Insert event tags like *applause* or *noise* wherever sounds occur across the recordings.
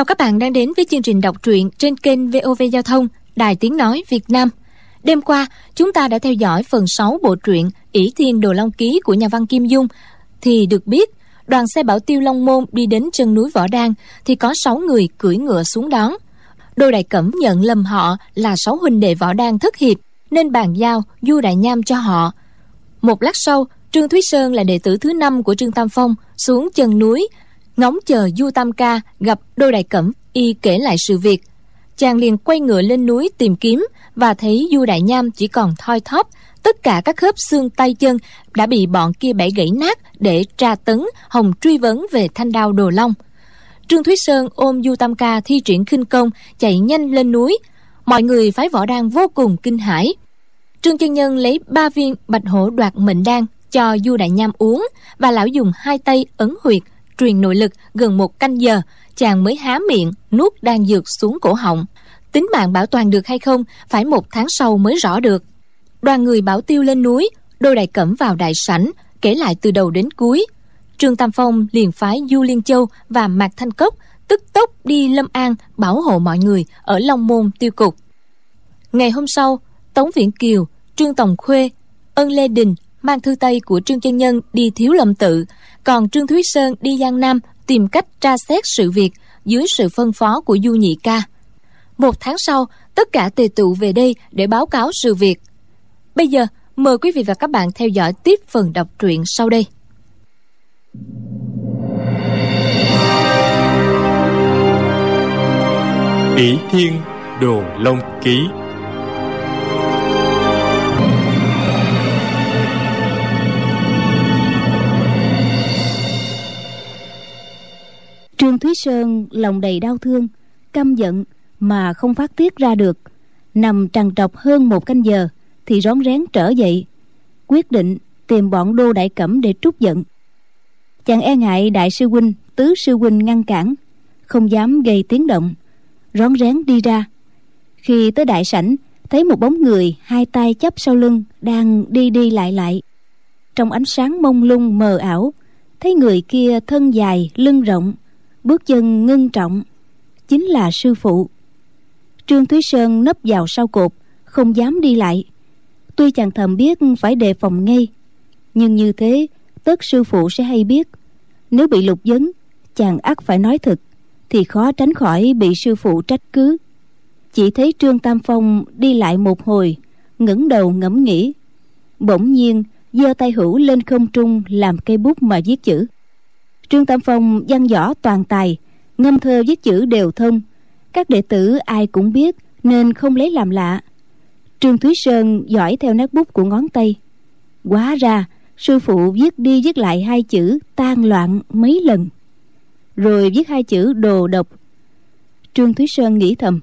Chào các bạn đang đến với chương trình đọc truyện trên kênh VOV Giao thông, Đài Tiếng Nói Việt Nam. Đêm qua, chúng ta đã theo dõi phần 6 bộ truyện ỷ Thiên Đồ Long Ký của nhà văn Kim Dung. Thì được biết, đoàn xe bảo tiêu Long Môn đi đến chân núi Võ Đan thì có 6 người cưỡi ngựa xuống đón. Đô Đại Cẩm nhận lầm họ là 6 huynh đệ Võ Đan thất hiệp nên bàn giao Du Đại Nham cho họ. Một lát sau, Trương Thúy Sơn là đệ tử thứ năm của Trương Tam Phong xuống chân núi ngóng chờ du tam ca gặp đôi đại cẩm, y kể lại sự việc. Chàng liền quay ngựa lên núi tìm kiếm và thấy du đại nham chỉ còn thoi thóp. Tất cả các khớp xương tay chân đã bị bọn kia bẻ gãy nát để tra tấn, hồng truy vấn về thanh đao đồ long. Trương thúy sơn ôm du tam ca thi triển khinh công, chạy nhanh lên núi. Mọi người phái võ đan vô cùng kinh hãi. Trương chân nhân lấy ba viên bạch hổ đoạt mệnh đan cho du đại nham uống và lão dùng hai tay ấn huyệt truyền nội lực gần một canh giờ, chàng mới há miệng nuốt đan dược xuống cổ họng. Tính mạng bảo toàn được hay không, phải một tháng sau mới rõ được. Đoàn người bảo tiêu lên núi, đôi đại cẩm vào đại sảnh, kể lại từ đầu đến cuối. Trương tam phong liền phái du liên châu và mạc thanh cốc tức tốc đi lâm an bảo hộ mọi người ở long môn tiêu cục. Ngày hôm sau, tống viễn kiều, trương tòng khuê, ân lê đình mang thư tây của trương chân nhân đi thiếu lâm tự, còn trương thúy sơn đi giang nam tìm cách tra xét sự việc dưới sự phân phó của du nhị ca. Một tháng sau, tất cả tề tụ về đây để báo cáo sự việc. Bây giờ, mời quý vị và các bạn theo dõi tiếp phần đọc truyện sau đây. Ỷ thiên đồ long ký trương thúy sơn lòng đầy đau thương, căm giận mà không phát tiết ra được. Nằm trằn trọc hơn một canh giờ thì rón rén trở dậy, quyết định tìm bọn đô đại cẩm để trút giận. Chàng e ngại đại sư huynh, tứ sư huynh ngăn cản, không dám gây tiếng động, rón rén đi ra. Khi tới đại sảnh, thấy một bóng người hai tay chắp sau lưng đang đi đi lại lại. Trong ánh sáng mông lung mờ ảo, thấy người kia thân dài, lưng rộng bước chân ngưng trọng, chính là sư phụ. Trương thúy sơn nấp vào sau cột, không dám đi lại. Tuy chàng thầm biết phải đề phòng ngay, nhưng như thế, tất sư phụ sẽ hay biết. Nếu bị lục vấn chàng ắt phải nói thật, thì khó tránh khỏi bị sư phụ trách cứ. Chỉ thấy trương tam phong đi lại một hồi, ngẩng đầu ngẫm nghĩ. Bỗng nhiên, giơ tay hữu lên không trung làm cây bút mà viết chữ trương tam phong văn võ toàn tài ngâm thơ viết chữ đều thông. Các đệ tử ai cũng biết nên không lấy làm lạ. Trương thúy sơn giỏi theo nét bút của ngón tay. Quá ra sư phụ viết đi viết lại hai chữ tan loạn mấy lần. Rồi viết hai chữ đồ độc. Trương thúy sơn nghĩ thầm.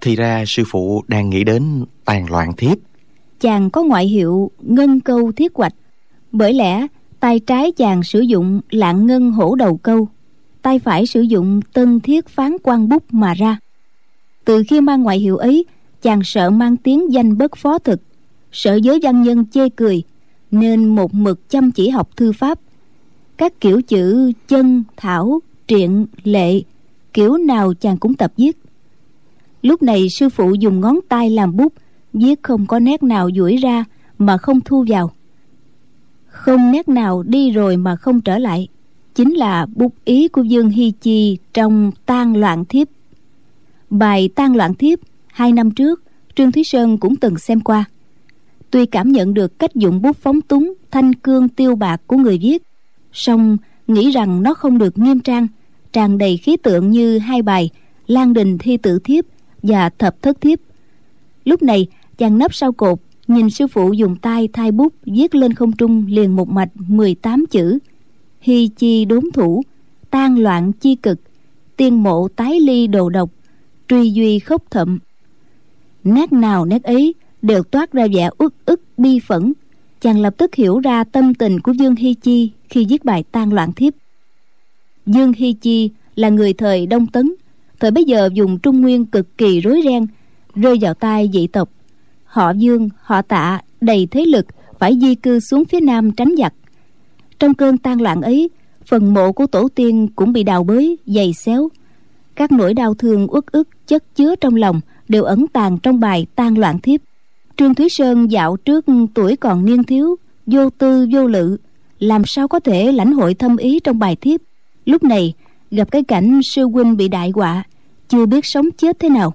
Thì ra sư phụ đang nghĩ đến tàn loạn thiếp. Chàng có ngoại hiệu ngân câu thiết hoạch. Bởi lẽ tay trái chàng sử dụng lạng ngân hổ đầu câu, tay phải sử dụng tân thiết phán quan bút mà ra. Từ khi mang ngoại hiệu ấy, chàng sợ mang tiếng danh bất phó thực, sợ giới văn nhân chê cười, nên một mực chăm chỉ học thư pháp. Các kiểu chữ chân, thảo, triện, lệ, kiểu nào chàng cũng tập viết. Lúc này sư phụ dùng ngón tay làm bút, viết không có nét nào duỗi ra mà không thu vào không nét nào đi rồi mà không trở lại. Chính là bút ý của dương hy chi trong tan loạn thiếp. Bài tan loạn thiếp, hai năm trước, trương thúy sơn cũng từng xem qua. Tuy cảm nhận được cách dụng bút phóng túng, thanh cương tiêu bạc của người viết, song nghĩ rằng nó không được nghiêm trang, tràn đầy khí tượng như hai bài lan đình thi tự thiếp và thập thất thiếp. Lúc này, chàng nấp sau cột nhìn sư phụ dùng tay thay bút viết lên không trung liền một mạch 18 chữ. Hy chi đốn thủ, tan loạn chi cực, tiên mộ tái ly đồ độc, truy duy khốc thậm. Nét nào nét ấy đều toát ra vẻ uất ức bi phẫn, chàng lập tức hiểu ra tâm tình của dương hy chi khi viết bài tan loạn thiếp. Dương hy chi là người thời đông tấn, thời bấy giờ dùng trung nguyên cực kỳ rối ren, rơi vào tay dị tộc họ dương, họ tạ, đầy thế lực, phải di cư xuống phía nam tránh giặc. Trong cơn tan loạn ấy, phần mộ của tổ tiên cũng bị đào bới, dày xéo. Các nỗi đau thương uất ức, chất chứa trong lòng đều ẩn tàng trong bài tan loạn thiếp. Trương thúy sơn dạo trước tuổi còn niên thiếu, vô tư, vô lự, làm sao có thể lãnh hội thâm ý trong bài thiếp? Lúc này, gặp cái cảnh sư huynh bị đại họa, chưa biết sống chết thế nào.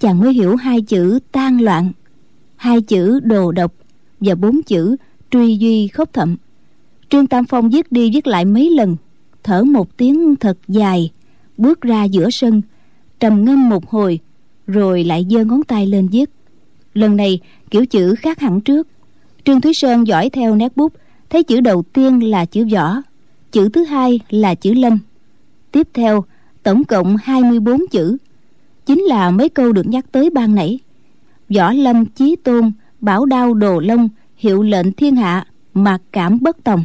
Chàng mới hiểu hai chữ tan loạn hai chữ đồ độc và bốn chữ truy duy khốc thậm trương tam phong viết đi viết lại mấy lần, thở một tiếng thật dài, bước ra giữa sân, trầm ngâm một hồi, rồi lại giơ ngón tay lên viết. Lần này, kiểu chữ khác hẳn trước. Trương thúy sơn dõi theo nét bút, thấy chữ đầu tiên là chữ võ, chữ thứ hai là chữ lâm. Tiếp theo, tổng cộng 24 chữ. Chính là mấy câu được nhắc tới ban nãy võ lâm chí tôn, bảo đao đồ long hiệu lệnh thiên hạ mạc cảm bất tòng.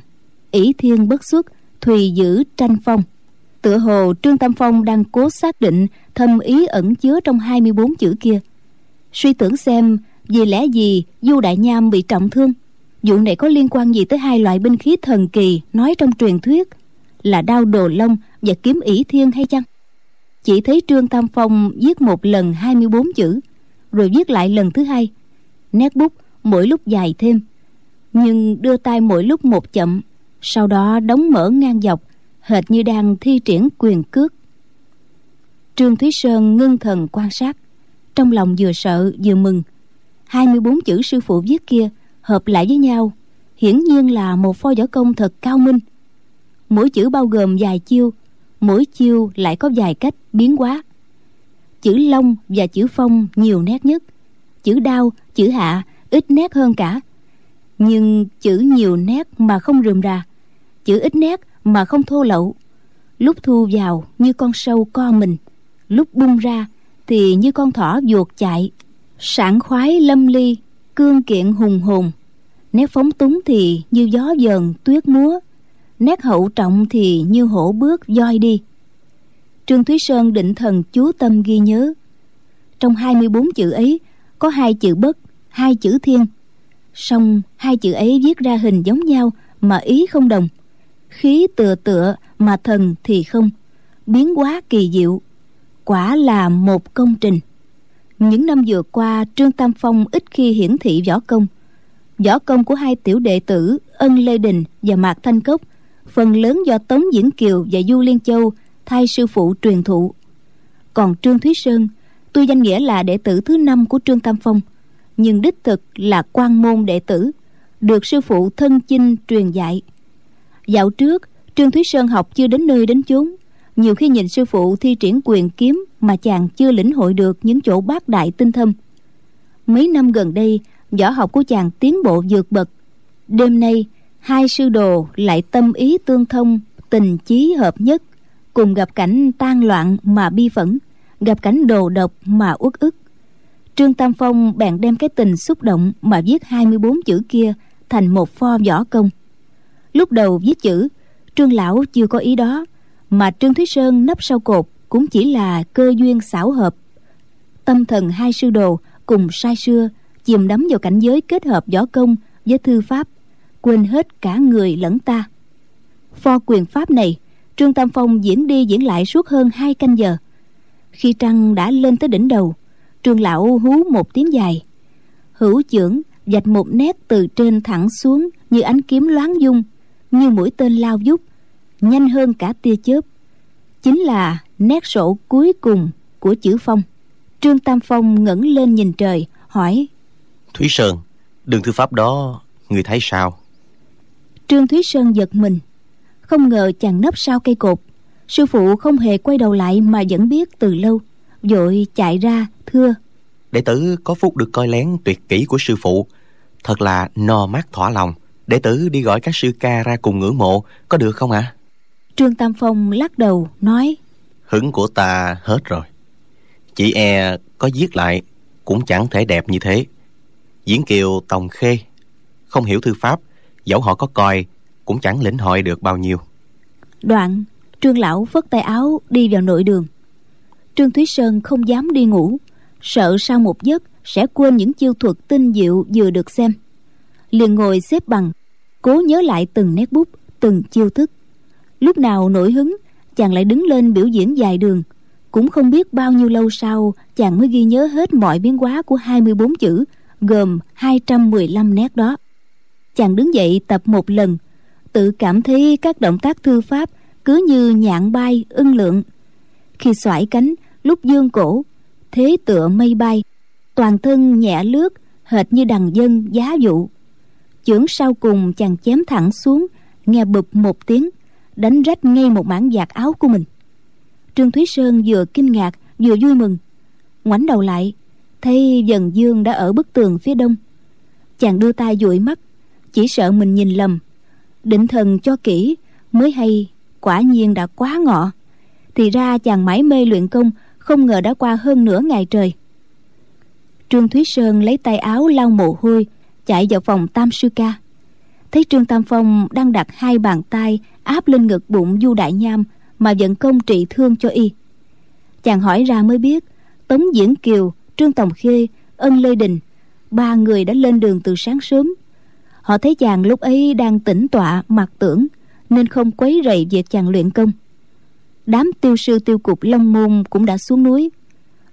Ỷ thiên bất xuất, thùy giữ tranh phong. Tựa hồ trương tam phong đang cố xác định thâm ý ẩn chứa trong 24 chữ kia. Suy tưởng xem, vì lẽ gì du đại nham bị trọng thương? Vụ này có liên quan gì tới hai loại binh khí thần kỳ nói trong truyền thuyết? Là đao đồ long và kiếm ỷ thiên hay chăng? Chỉ thấy trương tam phong viết một lần 24 chữ rồi viết lại lần thứ hai. Nét bút mỗi lúc dài thêm, nhưng đưa tay mỗi lúc một chậm, sau đó đóng mở ngang dọc, hệt như đang thi triển quyền cước. Trương thúy sơn ngưng thần quan sát, trong lòng vừa sợ vừa mừng. 24 chữ sư phụ viết kia hợp lại với nhau, hiển nhiên là một pho võ công thật cao minh. Mỗi chữ bao gồm vài chiêu, mỗi chiêu lại có vài cách biến hóa chữ long và chữ phong nhiều nét nhất. Chữ đao, chữ hạ, ít nét hơn cả. Nhưng chữ nhiều nét mà không rườm rà. Chữ ít nét mà không thô lậu. Lúc thu vào như con sâu co mình. Lúc bung ra thì như con thỏ ruột chạy. Sảng khoái lâm ly, cương kiện hùng hồn. Nét phóng túng thì như gió dờn tuyết múa. Nét hậu trọng thì như hổ bước voi đi trương thúy sơn định thần chú tâm ghi nhớ. Trong 24 chữ ấy, có hai chữ bất, hai chữ thiên song hai chữ ấy viết ra hình giống nhau mà ý không đồng. Khí tựa tựa mà thần thì không. Biến hóa kỳ diệu. Quả là một công trình. Những năm vừa qua, trương tam phong ít khi hiển thị võ công. Võ công của hai tiểu đệ tử ân lê đình và mạc thanh cốc, phần lớn do tống diễn kiều và du liên châu thay sư phụ truyền thụ. Còn trương thúy sơn, tuy danh nghĩa là đệ tử thứ năm của trương tam phong, nhưng đích thực là quan môn đệ tử, được sư phụ thân chinh truyền dạy. Dạo trước, trương thúy sơn học chưa đến nơi đến chốn, nhiều khi nhìn sư phụ thi triển quyền kiếm mà chàng chưa lĩnh hội được những chỗ bác đại tinh thâm. Mấy năm gần đây, võ học của chàng tiến bộ vượt bậc. Đêm nay, hai sư đồ lại tâm ý tương thông, tình chí hợp nhất cùng gặp cảnh tan loạn mà bi phẫn, gặp cảnh đồ độc mà uất ức. Trương tam phong bèn đem cái tình xúc động mà viết 24 chữ kia thành một pho võ công. Lúc đầu viết chữ, trương lão chưa có ý đó, mà trương thúy sơn nấp sau cột cũng chỉ là cơ duyên xảo hợp. Tâm thần hai sư đồ cùng sai xưa chìm đắm vào cảnh giới kết hợp võ công với thư pháp, quên hết cả người lẫn ta. Pho quyền pháp này trương tam phong diễn đi diễn lại suốt hơn hai canh giờ. Khi trăng đã lên tới đỉnh đầu trương lão hú một tiếng dài. Hữu trưởng dạch một nét từ trên thẳng xuống như ánh kiếm loáng dung như mũi tên lao vút nhanh hơn cả tia chớp. Chính là nét sổ cuối cùng của chữ phong. Trương tam phong ngẩng lên nhìn trời hỏi thúy sơn đường thư pháp đó người thấy sao? Trương thúy sơn giật mình không ngờ chàng nấp sau cây cột. Sư phụ không hề quay đầu lại mà vẫn biết từ lâu vội chạy ra thưa. Đệ tử có phúc được coi lén tuyệt kỹ của sư phụ. Thật là no mắt thỏa lòng. Đệ tử đi gọi các sư ca ra cùng ngưỡng mộ có được không ạ? À? trương tam phong lắc đầu nói hứng của ta hết rồi. Chị e có giết lại cũng chẳng thể đẹp như thế. Diễn kiều tòng khê không hiểu thư pháp dẫu họ có coi cũng chẳng lĩnh hội được bao nhiêu. Đoạn, trương lão phất tay áo đi vào nội đường. Trương thúy sơn không dám đi ngủ, sợ sau một giấc sẽ quên những chiêu thuật tinh diệu vừa được xem. Liền ngồi xếp bằng, cố nhớ lại từng nét bút, từng chiêu thức. Lúc nào nổi hứng, chàng lại đứng lên biểu diễn dài đường. Cũng không biết bao nhiêu lâu sau, chàng mới ghi nhớ hết mọi biến hóa của 24 chữ, gồm 215 nét đó. Chàng đứng dậy tập một lần tự cảm thấy các động tác thư pháp cứ như nhạn bay, ưng lượng. Khi xoải cánh, lúc dương cổ, thế tựa mây bay, toàn thân nhẹ lướt, hệt như đằng dân giá dụ. Chưởng sau cùng chàng chém thẳng xuống, nghe bụp một tiếng, đánh rách ngay một mảng vạt áo của mình. Trương thúy sơn vừa kinh ngạc, vừa vui mừng. Ngoảnh đầu lại, thấy dần dương đã ở bức tường phía đông. Chàng đưa tay dụi mắt, chỉ sợ mình nhìn lầm định thần cho kỹ, mới hay quả nhiên đã quá ngọ. Thì ra chàng mãi mê luyện công, không ngờ đã qua hơn nửa ngày trời. Trương thúy sơn lấy tay áo lau mồ hôi, chạy vào phòng tam sư ca. Thấy trương tam phong đang đặt hai bàn tay áp lên ngực bụng du đại nham mà vận công trị thương cho y. Chàng hỏi ra mới biết, tống diễn kiều, trương tòng khê, ân lê đình, ba người đã lên đường từ sáng sớm họ thấy chàng lúc ấy đang tĩnh tọa mặc tưởng nên không quấy rầy việc chàng luyện công. Đám tiêu sư tiêu cục long môn cũng đã xuống núi.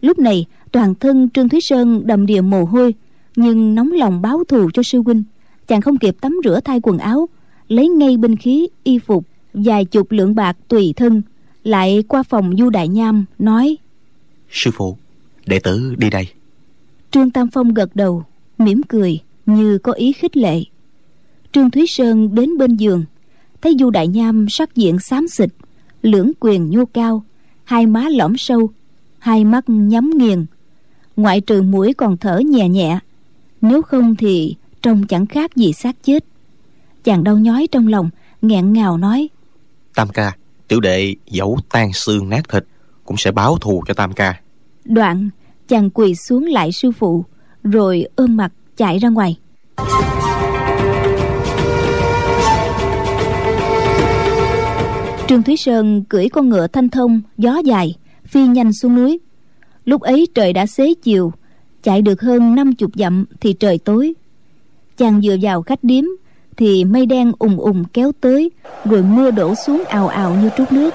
Lúc này toàn thân trương thúy sơn đầm đìa mồ hôi nhưng nóng lòng báo thù cho sư huynh. Chàng không kịp tắm rửa thay quần áo lấy ngay binh khí y phục vài chục lượng bạc tùy thân lại qua phòng du đại nham nói sư phụ đệ tử đi đây. Trương tam phong gật đầu mỉm cười như có ý khích lệ trương thúy sơn đến bên giường. Thấy du đại nham sắc diện xám xịt lưỡng quyền nhô cao hai má lõm sâu hai mắt nhắm nghiền. Ngoại trừ mũi còn thở nhẹ nhẹ nếu không thì trông chẳng khác gì xác chết. Chàng đau nhói trong lòng nghẹn ngào nói tam ca tiểu đệ dẫu tan xương nát thịt cũng sẽ báo thù cho tam ca. Đoạn chàng quỳ xuống lại sư phụ rồi ôm mặt chạy ra ngoài trương thúy sơn cưỡi con ngựa thanh thông, gió dài, phi nhanh xuống núi. Lúc ấy trời đã xế chiều, chạy được hơn năm chục dặm thì trời tối. Chàng vừa vào khách điếm thì mây đen ùng ùng kéo tới, rồi mưa đổ xuống ào ào như trút nước.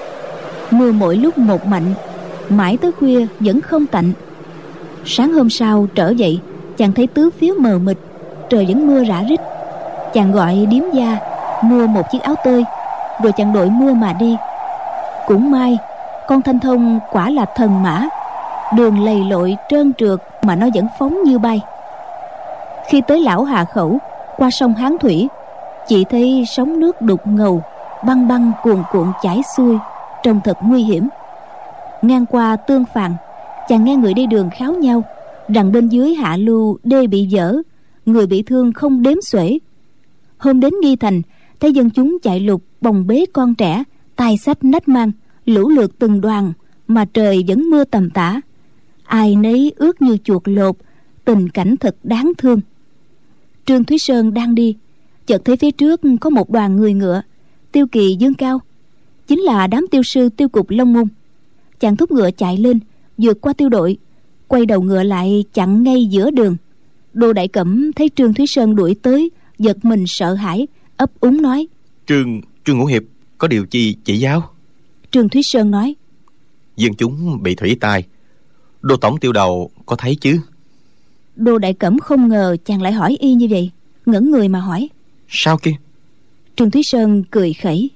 Mưa mỗi lúc một mạnh, mãi tới khuya vẫn không tạnh. Sáng hôm sau trở dậy, chàng thấy tứ phía mờ mịt, trời vẫn mưa rã rít. Chàng gọi điếm gia, mua một chiếc áo tơi rồi chặn đội mưa mà đi. Cũng may, con thanh thông quả là thần mã. Đường lầy lội, trơn trượt mà nó vẫn phóng như bay. Khi tới lão hà khẩu, qua sông hán thủy chỉ thấy sóng nước đục ngầu, băng băng cuồn cuộn chảy xuôi, trông thật nguy hiểm. Ngang qua tương phàn, chàng nghe người đi đường kháo nhau, rằng bên dưới hạ lưu đê bị dở, người bị thương không đếm xuể. Hôm đến nghi thành, thấy dân chúng chạy lục bồng bế con trẻ tay sách nách mang, lũ lượt từng đoàn mà trời vẫn mưa tầm tã. Ai nấy ướt như chuột lột, tình cảnh thật đáng thương. Trương thúy sơn đang đi, chợt thấy phía trước có một đoàn người ngựa, tiêu kỳ dương cao, chính là đám tiêu sư tiêu cục long môn. Chàng thúc ngựa chạy lên, vượt qua tiêu đội, quay đầu ngựa lại chặn ngay giữa đường. Đô đại cẩm thấy trương thúy sơn đuổi tới, giật mình sợ hãi, ấp úng nói, trương trương ngũ hiệp có điều chi chỉ giáo? Trương thúy sơn nói. Dân chúng bị thủy tai. Đô tổng tiêu đầu có thấy chứ? Đô đại cẩm không ngờ chàng lại hỏi y như vậy ngẩng người mà hỏi. Sao kia? Trương thúy sơn cười khẩy.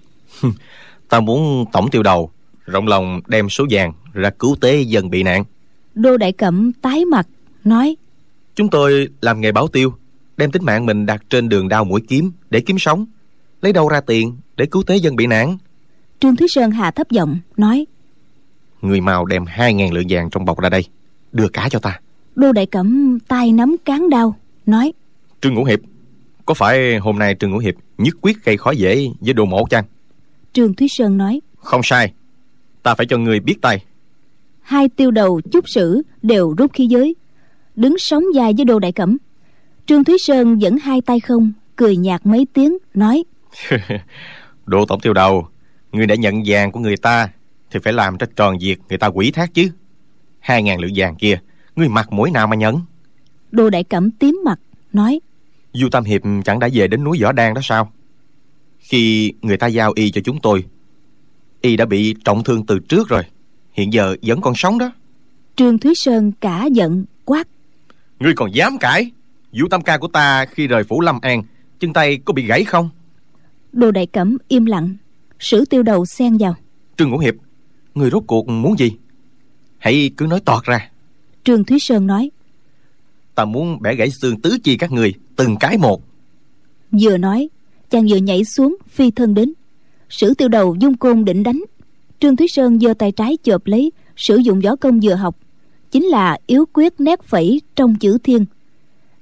Ta muốn tổng tiêu đầu rộng lòng đem số vàng ra cứu tế dân bị nạn. Đô đại cẩm tái mặt nói. Chúng tôi làm nghề báo tiêu đem tính mạng mình đặt trên đường đao mũi kiếm để kiếm sống. Lấy đâu ra tiền để cứu tế dân bị nạn. Trương thúy sơn hạ thấp giọng nói người mau đem hai ngàn lượng vàng trong bọc ra đây đưa cả cho ta. Đô đại cẩm tay nắm cán đao nói trương ngũ hiệp có phải hôm nay trương ngũ hiệp nhất quyết gây khó dễ với đồ mộ chăng? Trương thúy sơn nói không sai ta phải cho người biết tay. Hai tiêu đầu chúc sử đều rút khí giới đứng sóng dài với đồ đại cẩm. Trương thúy sơn dẫn hai tay không cười nhạt mấy tiếng nói *laughs* đồ tổng tiêu đầu người đã nhận vàng của người ta thì phải làm cho tròn việc người ta quỷ thác chứ. Hai ngàn lượng vàng kia người mặc mũi nào mà nhận đồ đại cẩm tím mặt nói du tam hiệp chẳng đã về đến núi võ đan đó sao? Khi người ta giao y cho chúng tôi y đã bị trọng thương từ trước rồi hiện giờ vẫn còn sống đó. Trương thúy sơn cả giận quát ngươi còn dám cãi? Vũ tam ca của ta khi rời phủ lâm an chân tay có bị gãy không đồ đại cẩm im lặng. Sử tiêu đầu xen vào. Trương ngũ hiệp người rốt cuộc muốn gì? Hãy cứ nói toạc ra. Trương thúy sơn nói ta muốn bẻ gãy xương tứ chi các người từng cái một. Vừa nói chàng vừa nhảy xuống phi thân đến. Sử tiêu đầu dung côn định đánh. Trương thúy sơn giơ tay trái chộp lấy sử dụng võ công vừa học. Chính là yếu quyết nét phẩy trong chữ thiên.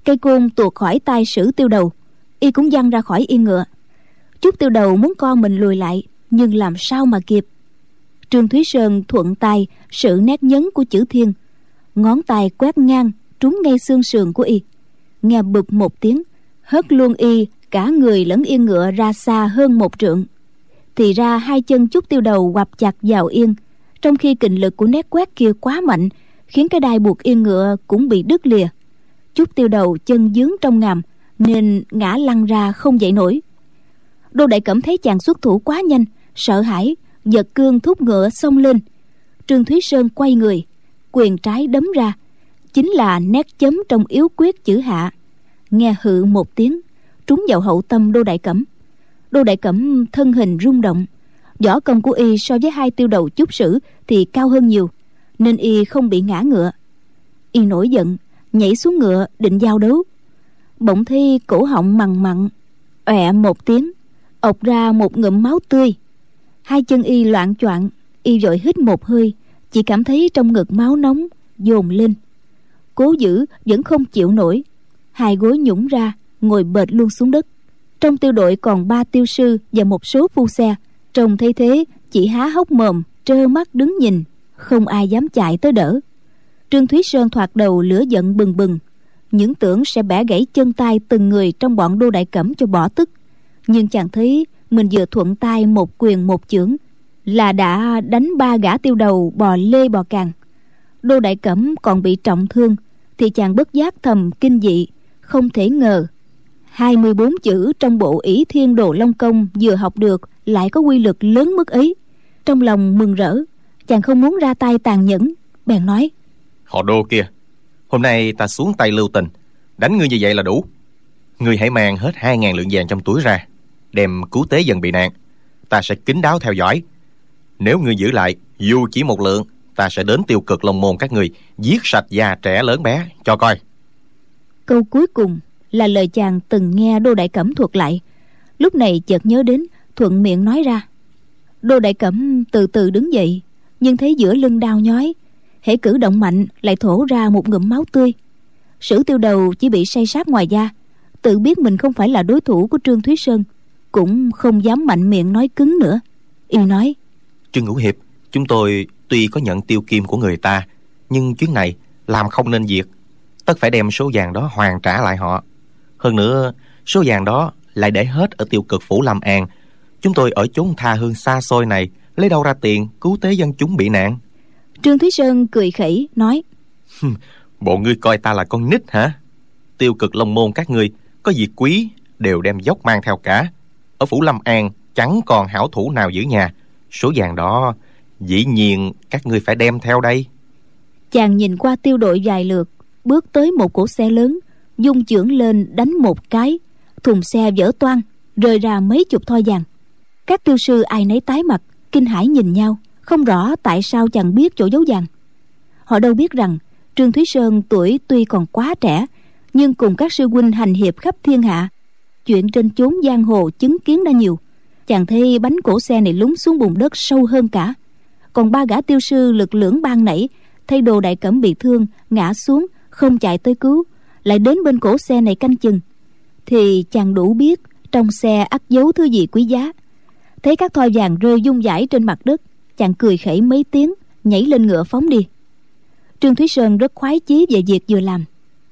Cây côn tuột khỏi tay sử tiêu đầu y cũng văng ra khỏi yên ngựa chút tiêu đầu muốn co mình lùi lại, nhưng làm sao mà kịp. Trương thúy sơn thuận tay sự nét nhấn của chữ thiên. Ngón tay quét ngang, trúng ngay xương sườn của y. Nghe bực một tiếng, hất luôn y, cả người lẫn yên ngựa ra xa hơn một trượng. Thì ra hai chân chút tiêu đầu quặp chặt vào yên, trong khi kình lực của nét quét kia quá mạnh, khiến cái đai buộc yên ngựa cũng bị đứt lìa. Chút tiêu đầu chân dướng trong ngàm, nên ngã lăn ra không dậy nổi đô đại cẩm thấy chàng xuất thủ quá nhanh, sợ hãi, giật cương thúc ngựa xông lên. Trương thúy sơn quay người, quyền trái đấm ra, chính là nét chấm trong yếu quyết chữ hạ. Nghe hự một tiếng, trúng vào hậu tâm đô đại cẩm. Đô đại cẩm thân hình rung động, võ công của y so với hai tiêu đầu chút sử thì cao hơn nhiều, nên y không bị ngã ngựa. Y nổi giận, nhảy xuống ngựa định giao đấu. Bỗng thi cổ họng mằn mặn ọe một tiếng ộc ra một ngụm máu tươi. Hai chân y loạn choạng, y vội hít một hơi, chỉ cảm thấy trong ngực máu nóng dồn lên. Cố giữ vẫn không chịu nổi, hai gối nhũng ra, ngồi bệt luôn xuống đất. Trong tiêu đội còn ba tiêu sư và một số phu xe, trông thấy thế, chỉ há hốc mồm, trơ mắt đứng nhìn, không ai dám chạy tới đỡ. Trương thúy sơn thoạt đầu lửa giận bừng bừng, những tưởng sẽ bẻ gãy chân tay từng người trong bọn đô đại cẩm cho bỏ tức nhưng chàng thấy mình vừa thuận tay một quyền một chưởng là đã đánh ba gã tiêu đầu bò lê bò càng. Đô đại cẩm còn bị trọng thương thì chàng bất giác thầm kinh dị, không thể ngờ 24 chữ trong bộ ỷ thiên đồ long công vừa học được lại có quy lực lớn mức ấy. Trong lòng mừng rỡ, chàng không muốn ra tay tàn nhẫn, bèn nói, họ đô kia, hôm nay ta xuống tay lưu tình, đánh ngươi như vậy là đủ. Ngươi hãy mang hết hai ngàn lượng vàng trong túi ra đem cứu tế dần bị nạn. Ta sẽ kín đáo theo dõi. Nếu ngươi giữ lại, dù chỉ một lượng, ta sẽ đến tiêu cực lòng môn các người, giết sạch già trẻ lớn bé. Cho coi. Câu cuối cùng là lời chàng từng nghe đô đại cẩm thuật lại. Lúc này chợt nhớ đến, thuận miệng nói ra. Đô đại cẩm từ từ đứng dậy, nhưng thấy giữa lưng đau nhói. Hễ cử động mạnh, lại thổ ra một ngụm máu tươi. Sử tiêu đầu chỉ bị say sát ngoài da. Tự biết mình không phải là đối thủ của trương thúy sơn cũng không dám mạnh miệng nói cứng nữa. Y nói trương ngũ hiệp chúng tôi tuy có nhận tiêu kim của người ta nhưng chuyến này làm không nên việc. Tất phải đem số vàng đó hoàn trả lại họ. Hơn nữa số vàng đó lại để hết ở tiêu cực phủ lâm an. Chúng tôi ở chốn tha hương xa xôi này lấy đâu ra tiền cứu tế dân chúng bị nạn? Trương thúy sơn cười khẩy nói bộ ngươi coi ta là con nít hả? Tiêu cực long môn các ngươi có việc quý đều đem dốc mang theo cả ở phủ lâm an, chẳng còn hảo thủ nào giữ nhà. Số vàng đó, dĩ nhiên các ngươi phải đem theo đây. Chàng nhìn qua tiêu đội dài lượt, bước tới một cỗ xe lớn, dung chưởng lên đánh một cái. Thùng xe vỡ toang, rơi ra mấy chục thoi vàng. Các tiêu sư ai nấy tái mặt, kinh hãi nhìn nhau, không rõ tại sao chàng biết chỗ giấu vàng. Họ đâu biết rằng, trương thúy sơn tuổi tuy còn quá trẻ, nhưng cùng các sư huynh hành hiệp khắp thiên hạ chuyện trên chốn giang hồ chứng kiến đã nhiều. Chàng thấy bánh cổ xe này lún xuống bùn đất sâu hơn cả. Còn ba gã tiêu sư lực lưỡng ban nãy thay đồ đại cẩm bị thương, ngã xuống, không chạy tới cứu, lại đến bên cổ xe này canh chừng. Thì chàng đủ biết trong xe ắt giấu thứ gì quý giá. Thấy các thoi vàng rơi dung dãi trên mặt đất, chàng cười khẩy mấy tiếng, nhảy lên ngựa phóng đi. Trương thúy sơn rất khoái chí về việc vừa làm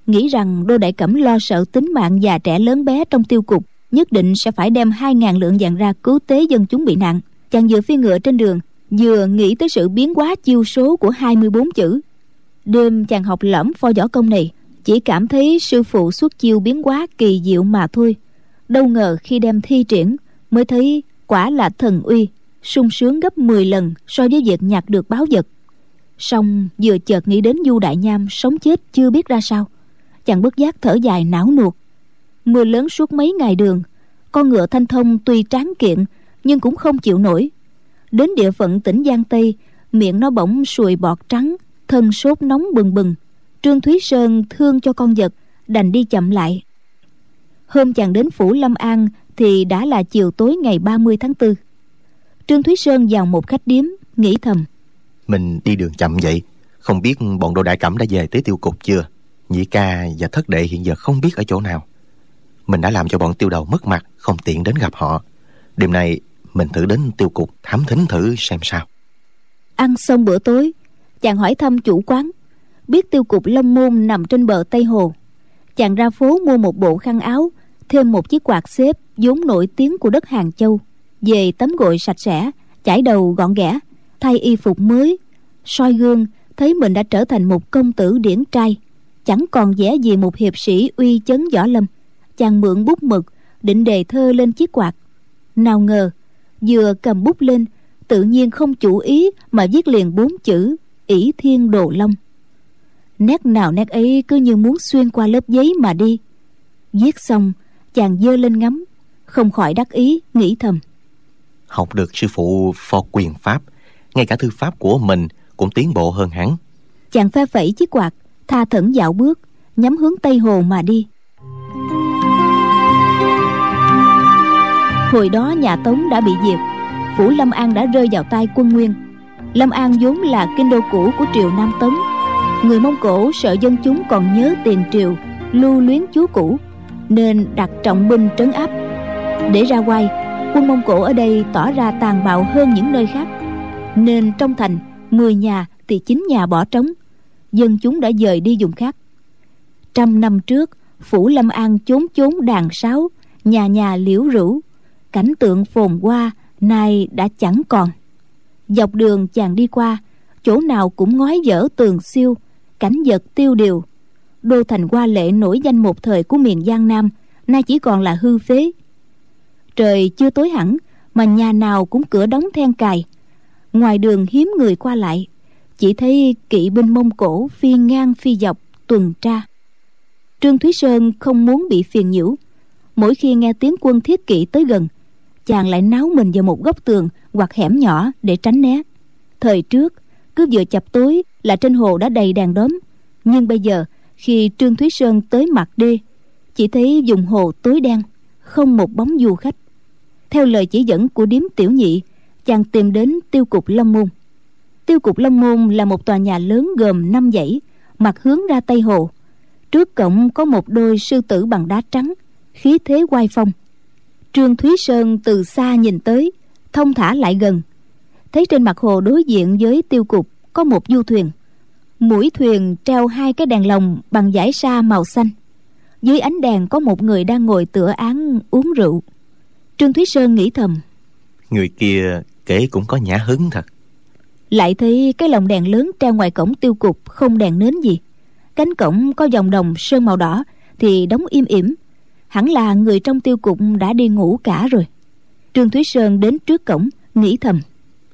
nghĩ rằng đô đại cẩm lo sợ tính mạng già trẻ lớn bé trong tiêu cục, nhất định sẽ phải đem hai ngàn lượng vàng ra cứu tế dân chúng bị nạn. Chàng vừa phi ngựa trên đường, vừa nghĩ tới sự biến hóa chiêu số của 24 chữ. Đêm chàng học lẫm pho võ công này, chỉ cảm thấy sư phụ xuất chiêu biến hóa kỳ diệu mà thôi. Đâu ngờ khi đem thi triển, mới thấy quả là thần uy, sung sướng gấp 10 lần so với việc nhặt được báo vật. Song vừa chợt nghĩ đến du đại nham sống chết chưa biết ra sao chàng bất giác thở dài não nuột. Mưa lớn suốt mấy ngày đường, con ngựa thanh thông tuy tráng kiện, nhưng cũng không chịu nổi. Đến địa phận tỉnh giang tây, miệng nó bỗng sùi bọt trắng, thân sốt nóng bừng bừng. Trương thúy sơn thương cho con vật, đành đi chậm lại. Hôm chàng đến phủ lâm an thì đã là chiều tối ngày 30 tháng 4 trương thúy sơn vào một khách điếm, nghĩ thầm. Mình đi đường chậm vậy, không biết bọn đồ đại cẩm đã về tới tiêu cục chưa? Nhị ca và thất đệ hiện giờ không biết ở chỗ nào. Mình đã làm cho bọn tiêu đầu mất mặt, không tiện đến gặp họ. Đêm nay, mình thử đến tiêu cục thám thính thử xem sao. Ăn xong bữa tối, chàng hỏi thăm chủ quán, biết tiêu cục long môn nằm trên bờ tây hồ. Chàng ra phố mua một bộ khăn áo, thêm một chiếc quạt xếp vốn nổi tiếng của đất hàng châu. Về tấm gội sạch sẽ, chải đầu gọn ghẽ, thay y phục mới, soi gương, thấy mình đã trở thành một công tử điển trai chẳng còn vẻ gì một hiệp sĩ uy chấn võ lâm. Chàng mượn bút mực định đề thơ lên chiếc quạt. Nào ngờ vừa cầm bút lên tự nhiên không chủ ý mà viết liền bốn chữ ỷ thiên đồ long. Nét nào nét ấy cứ như muốn xuyên qua lớp giấy mà đi. Viết xong chàng dơ lên ngắm không khỏi đắc ý nghĩ thầm. Học được sư phụ phò quyền pháp ngay cả thư pháp của mình cũng tiến bộ hơn hắn chàng phe phẩy chiếc quạt tha thẩn dạo bước, nhắm hướng tây hồ mà đi. Hồi đó nhà tống đã bị diệt, phủ lâm an đã rơi vào tay quân nguyên. Lâm an vốn là kinh đô cũ của triều nam tống. Người mông cổ, sợ dân chúng còn nhớ tiền triều, lưu luyến chúa cũ, nên đặt trọng binh trấn áp. Để ra quay, quân mông cổ ở đây tỏ ra tàn bạo hơn những nơi khác. Nên trong thành 10 nhà thì chín nhà bỏ trống dân chúng đã dời đi dùng khác. Trăm năm trước, phủ lâm an chốn chốn đàn sáo, nhà nhà liễu rũ cảnh tượng phồn hoa nay đã chẳng còn. Dọc đường chàng đi qua, chỗ nào cũng ngói dở tường siêu, cảnh vật tiêu điều. Đô thành hoa lệ nổi danh một thời của miền giang nam, nay chỉ còn là hư phế. Trời chưa tối hẳn, mà nhà nào cũng cửa đóng then cài. Ngoài đường hiếm người qua lại chỉ thấy kỵ binh mông cổ phi ngang phi dọc, tuần tra. Trương thúy sơn không muốn bị phiền nhiễu. Mỗi khi nghe tiếng quân thiết kỵ tới gần, chàng lại náo mình vào một góc tường hoặc hẻm nhỏ để tránh né. Thời trước, cứ vừa chập tối là trên hồ đã đầy đàn đóm. Nhưng bây giờ, khi trương thúy sơn tới mặt đê, chỉ thấy vùng hồ tối đen, không một bóng du khách. Theo lời chỉ dẫn của điếm tiểu nhị, chàng tìm đến tiêu cục long môn tiêu cục long môn là một tòa nhà lớn gồm năm dãy, mặt hướng ra tây hồ. Trước cổng có một đôi sư tử bằng đá trắng, khí thế oai phong. Trương thúy sơn từ xa nhìn tới, thông thả lại gần. Thấy trên mặt hồ đối diện với tiêu cục có một du thuyền. Mũi thuyền treo hai cái đèn lồng bằng giải sa màu xanh. Dưới ánh đèn có một người đang ngồi tựa án uống rượu. Trương thúy sơn nghĩ thầm, người kia kể cũng có nhã hứng thật lại thấy cái lồng đèn lớn treo ngoài cổng tiêu cục không đèn nến gì. Cánh cổng có dòng đồng sơn màu đỏ thì đóng im ỉm. Hẳn là người trong tiêu cục đã đi ngủ cả rồi. Trương thúy sơn đến trước cổng nghĩ thầm.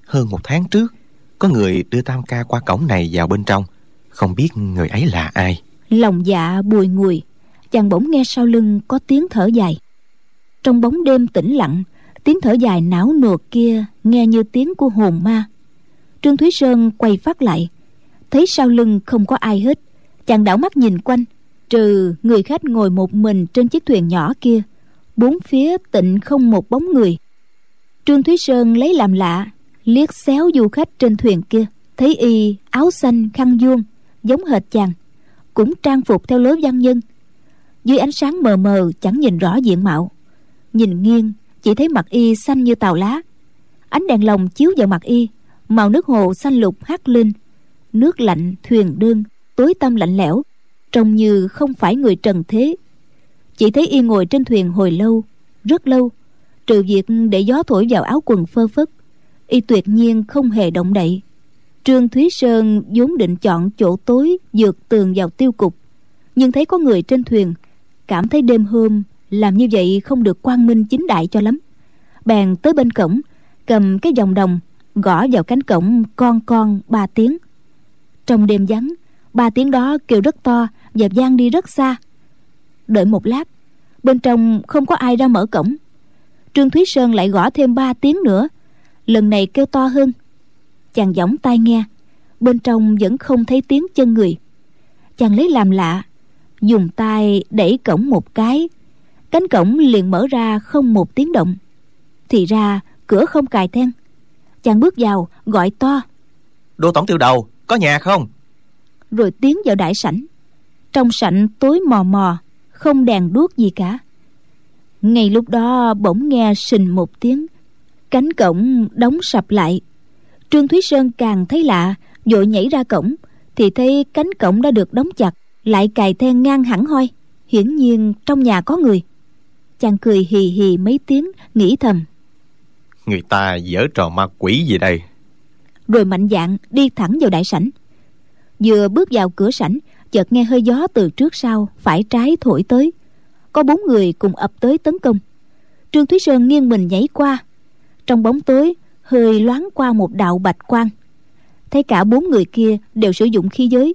Hơn một tháng trước có người đưa tam ca qua cổng này vào bên trong. Không biết người ấy là ai. Lòng dạ bùi ngùi chàng bỗng nghe sau lưng có tiếng thở dài. Trong bóng đêm tĩnh lặng tiếng thở dài não nuột kia nghe như tiếng của hồn ma trương thúy sơn quay phát lại. Thấy sau lưng không có ai hết, chàng đảo mắt nhìn quanh, trừ người khách ngồi một mình trên chiếc thuyền nhỏ kia. Bốn phía tịnh không một bóng người. Trương thúy sơn lấy làm lạ, liếc xéo du khách trên thuyền kia, thấy y áo xanh khăn vuông, giống hệt chàng, cũng trang phục theo lối văn nhân. Dưới ánh sáng mờ mờ chẳng nhìn rõ diện mạo. Nhìn nghiêng, chỉ thấy mặt y xanh như tàu lá. Ánh đèn lồng chiếu vào mặt y màu nước hồ xanh lục hắt lên. Nước lạnh, thuyền đơn, tối tăm lạnh lẽo, trông như không phải người trần thế. Chỉ thấy y ngồi trên thuyền hồi lâu, rất lâu. Trừ việc để gió thổi vào áo quần phơ phất, y tuyệt nhiên không hề động đậy. Trương thúy sơn vốn định chọn chỗ tối dược tường vào tiêu cục, nhưng thấy có người trên thuyền, cảm thấy đêm hôm làm như vậy không được quang minh chính đại cho lắm. Bèn tới bên cổng, cầm cái vòng đồng gõ vào cánh cổng con con ba tiếng. Trong đêm vắng, ba tiếng đó kêu rất to và vang đi rất xa. Đợi một lát, bên trong không có ai ra mở cổng. Trương thúy sơn lại gõ thêm ba tiếng nữa, lần này kêu to hơn. Chàng giỏng tai nghe, bên trong vẫn không thấy tiếng chân người. Chàng lấy làm lạ, dùng tay đẩy cổng một cái. Cánh cổng liền mở ra không một tiếng động. Thì ra, cửa không cài then chàng bước vào gọi to. Đô tổng tiêu đầu có nhà không? Rồi tiến vào đại sảnh. Trong sảnh tối mò mò không đèn đuốc gì cả. Ngay lúc đó bỗng nghe sình một tiếng. Cánh cổng đóng sập lại. Trương thúy sơn càng thấy lạ vội nhảy ra cổng. Thì thấy cánh cổng đã được đóng chặt lại cài then ngang hẳn hoi. Hiển nhiên trong nhà có người. Chàng cười hì hì mấy tiếng nghĩ thầm người ta dở trò ma quỷ gì đây. Rồi mạnh dạn đi thẳng vào đại sảnh. Vừa bước vào cửa sảnh, chợt nghe hơi gió từ trước sau phải trái thổi tới. Có bốn người cùng ập tới tấn công. Trương thúy sơn nghiêng mình nhảy qua. Trong bóng tối, hơi loáng qua một đạo bạch quang. Thấy cả bốn người kia đều sử dụng khí giới.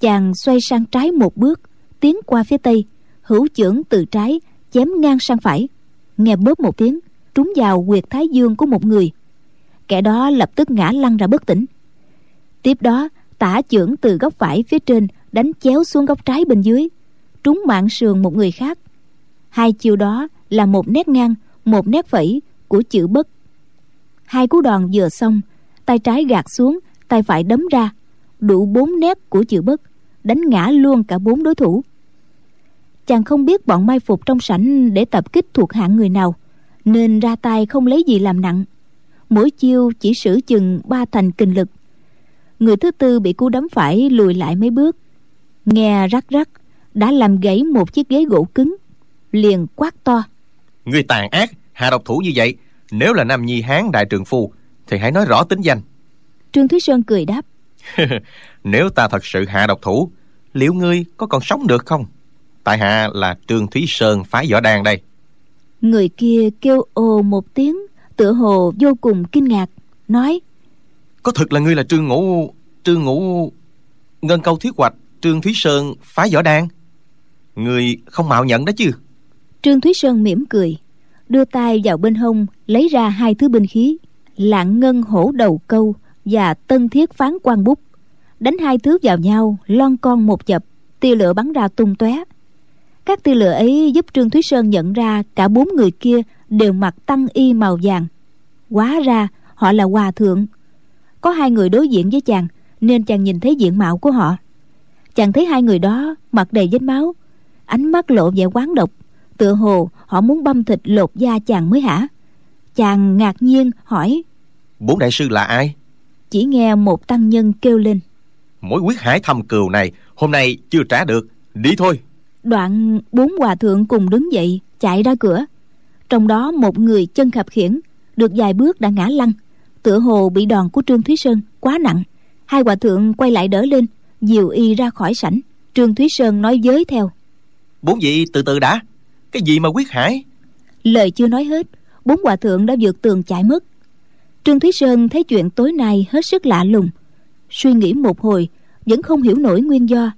Chàng xoay sang trái một bước, tiến qua phía tây, hữu chưởng từ trái chém ngang sang phải. Nghe bóp một tiếng trúng vào quyệt thái dương của một người. Kẻ đó lập tức ngã lăn ra bất tỉnh. Tiếp đó, tả chưởng từ góc phải phía trên đánh chéo xuống góc trái bên dưới, trúng mạng sườn một người khác. Hai chiêu đó là một nét ngang, một nét phẩy của chữ bất. Hai cú đòn vừa xong, tay trái gạt xuống, tay phải đấm ra, đủ bốn nét của chữ bất, đánh ngã luôn cả bốn đối thủ. Chàng không biết bọn mai phục trong sảnh để tập kích thuộc hạng người nào nên ra tay không lấy gì làm nặng. Mỗi chiêu chỉ sử chừng ba thành kinh lực. Người thứ tư bị cú đấm phải lùi lại mấy bước. Nghe rắc rắc đã làm gãy một chiếc ghế gỗ cứng liền quát to. Người tàn ác hạ độc thủ như vậy nếu là nam nhi hán đại trường phu thì hãy nói rõ tính danh. Trương thúy sơn cười đáp. *laughs* Nếu ta thật sự hạ độc thủ liệu ngươi có còn sống được không? Tại hạ là trương thúy sơn phái võ đan đây người kia kêu ồ một tiếng tựa hồ vô cùng kinh ngạc nói có thực là ngươi là trương ngũ trương ngũ ngân câu thiết hoạch trương thúy sơn phái võ đan. Ngươi không mạo nhận đó chứ? Trương thúy sơn mỉm cười đưa tay vào bên hông lấy ra hai thứ binh khí lạng ngân hổ đầu câu và tân thiết phán quan bút. Đánh hai thứ vào nhau lon con một chập tia lửa bắn ra tung tóe các tia lửa ấy giúp trương thúy sơn nhận ra cả bốn người kia đều mặc tăng y màu vàng. Hóa ra họ là hòa thượng. Có hai người đối diện với chàng nên chàng nhìn thấy diện mạo của họ. Chàng thấy hai người đó mặt đầy vết máu ánh mắt lộ vẻ quán độc tựa hồ họ muốn băm thịt lột da chàng mới hả? Chàng ngạc nhiên hỏi bốn đại sư là ai? chỉ nghe một tăng nhân kêu lên mỗi quyết hải thầm cừu này hôm nay chưa trả được. Đi thôi đoạn bốn hòa thượng cùng đứng dậy chạy ra cửa. Trong đó một người chân khập khiển được vài bước đã ngã lăn. Tựa hồ bị đòn của trương thúy sơn quá nặng. Hai hòa thượng quay lại đỡ lên dìu y ra khỏi sảnh. Trương thúy sơn nói với theo. Bốn vị từ từ đã. Cái gì mà quyết hải lời chưa nói hết bốn hòa thượng đã vượt tường chạy mất. Trương thúy sơn thấy chuyện tối nay hết sức lạ lùng. Suy nghĩ một hồi vẫn không hiểu nổi nguyên do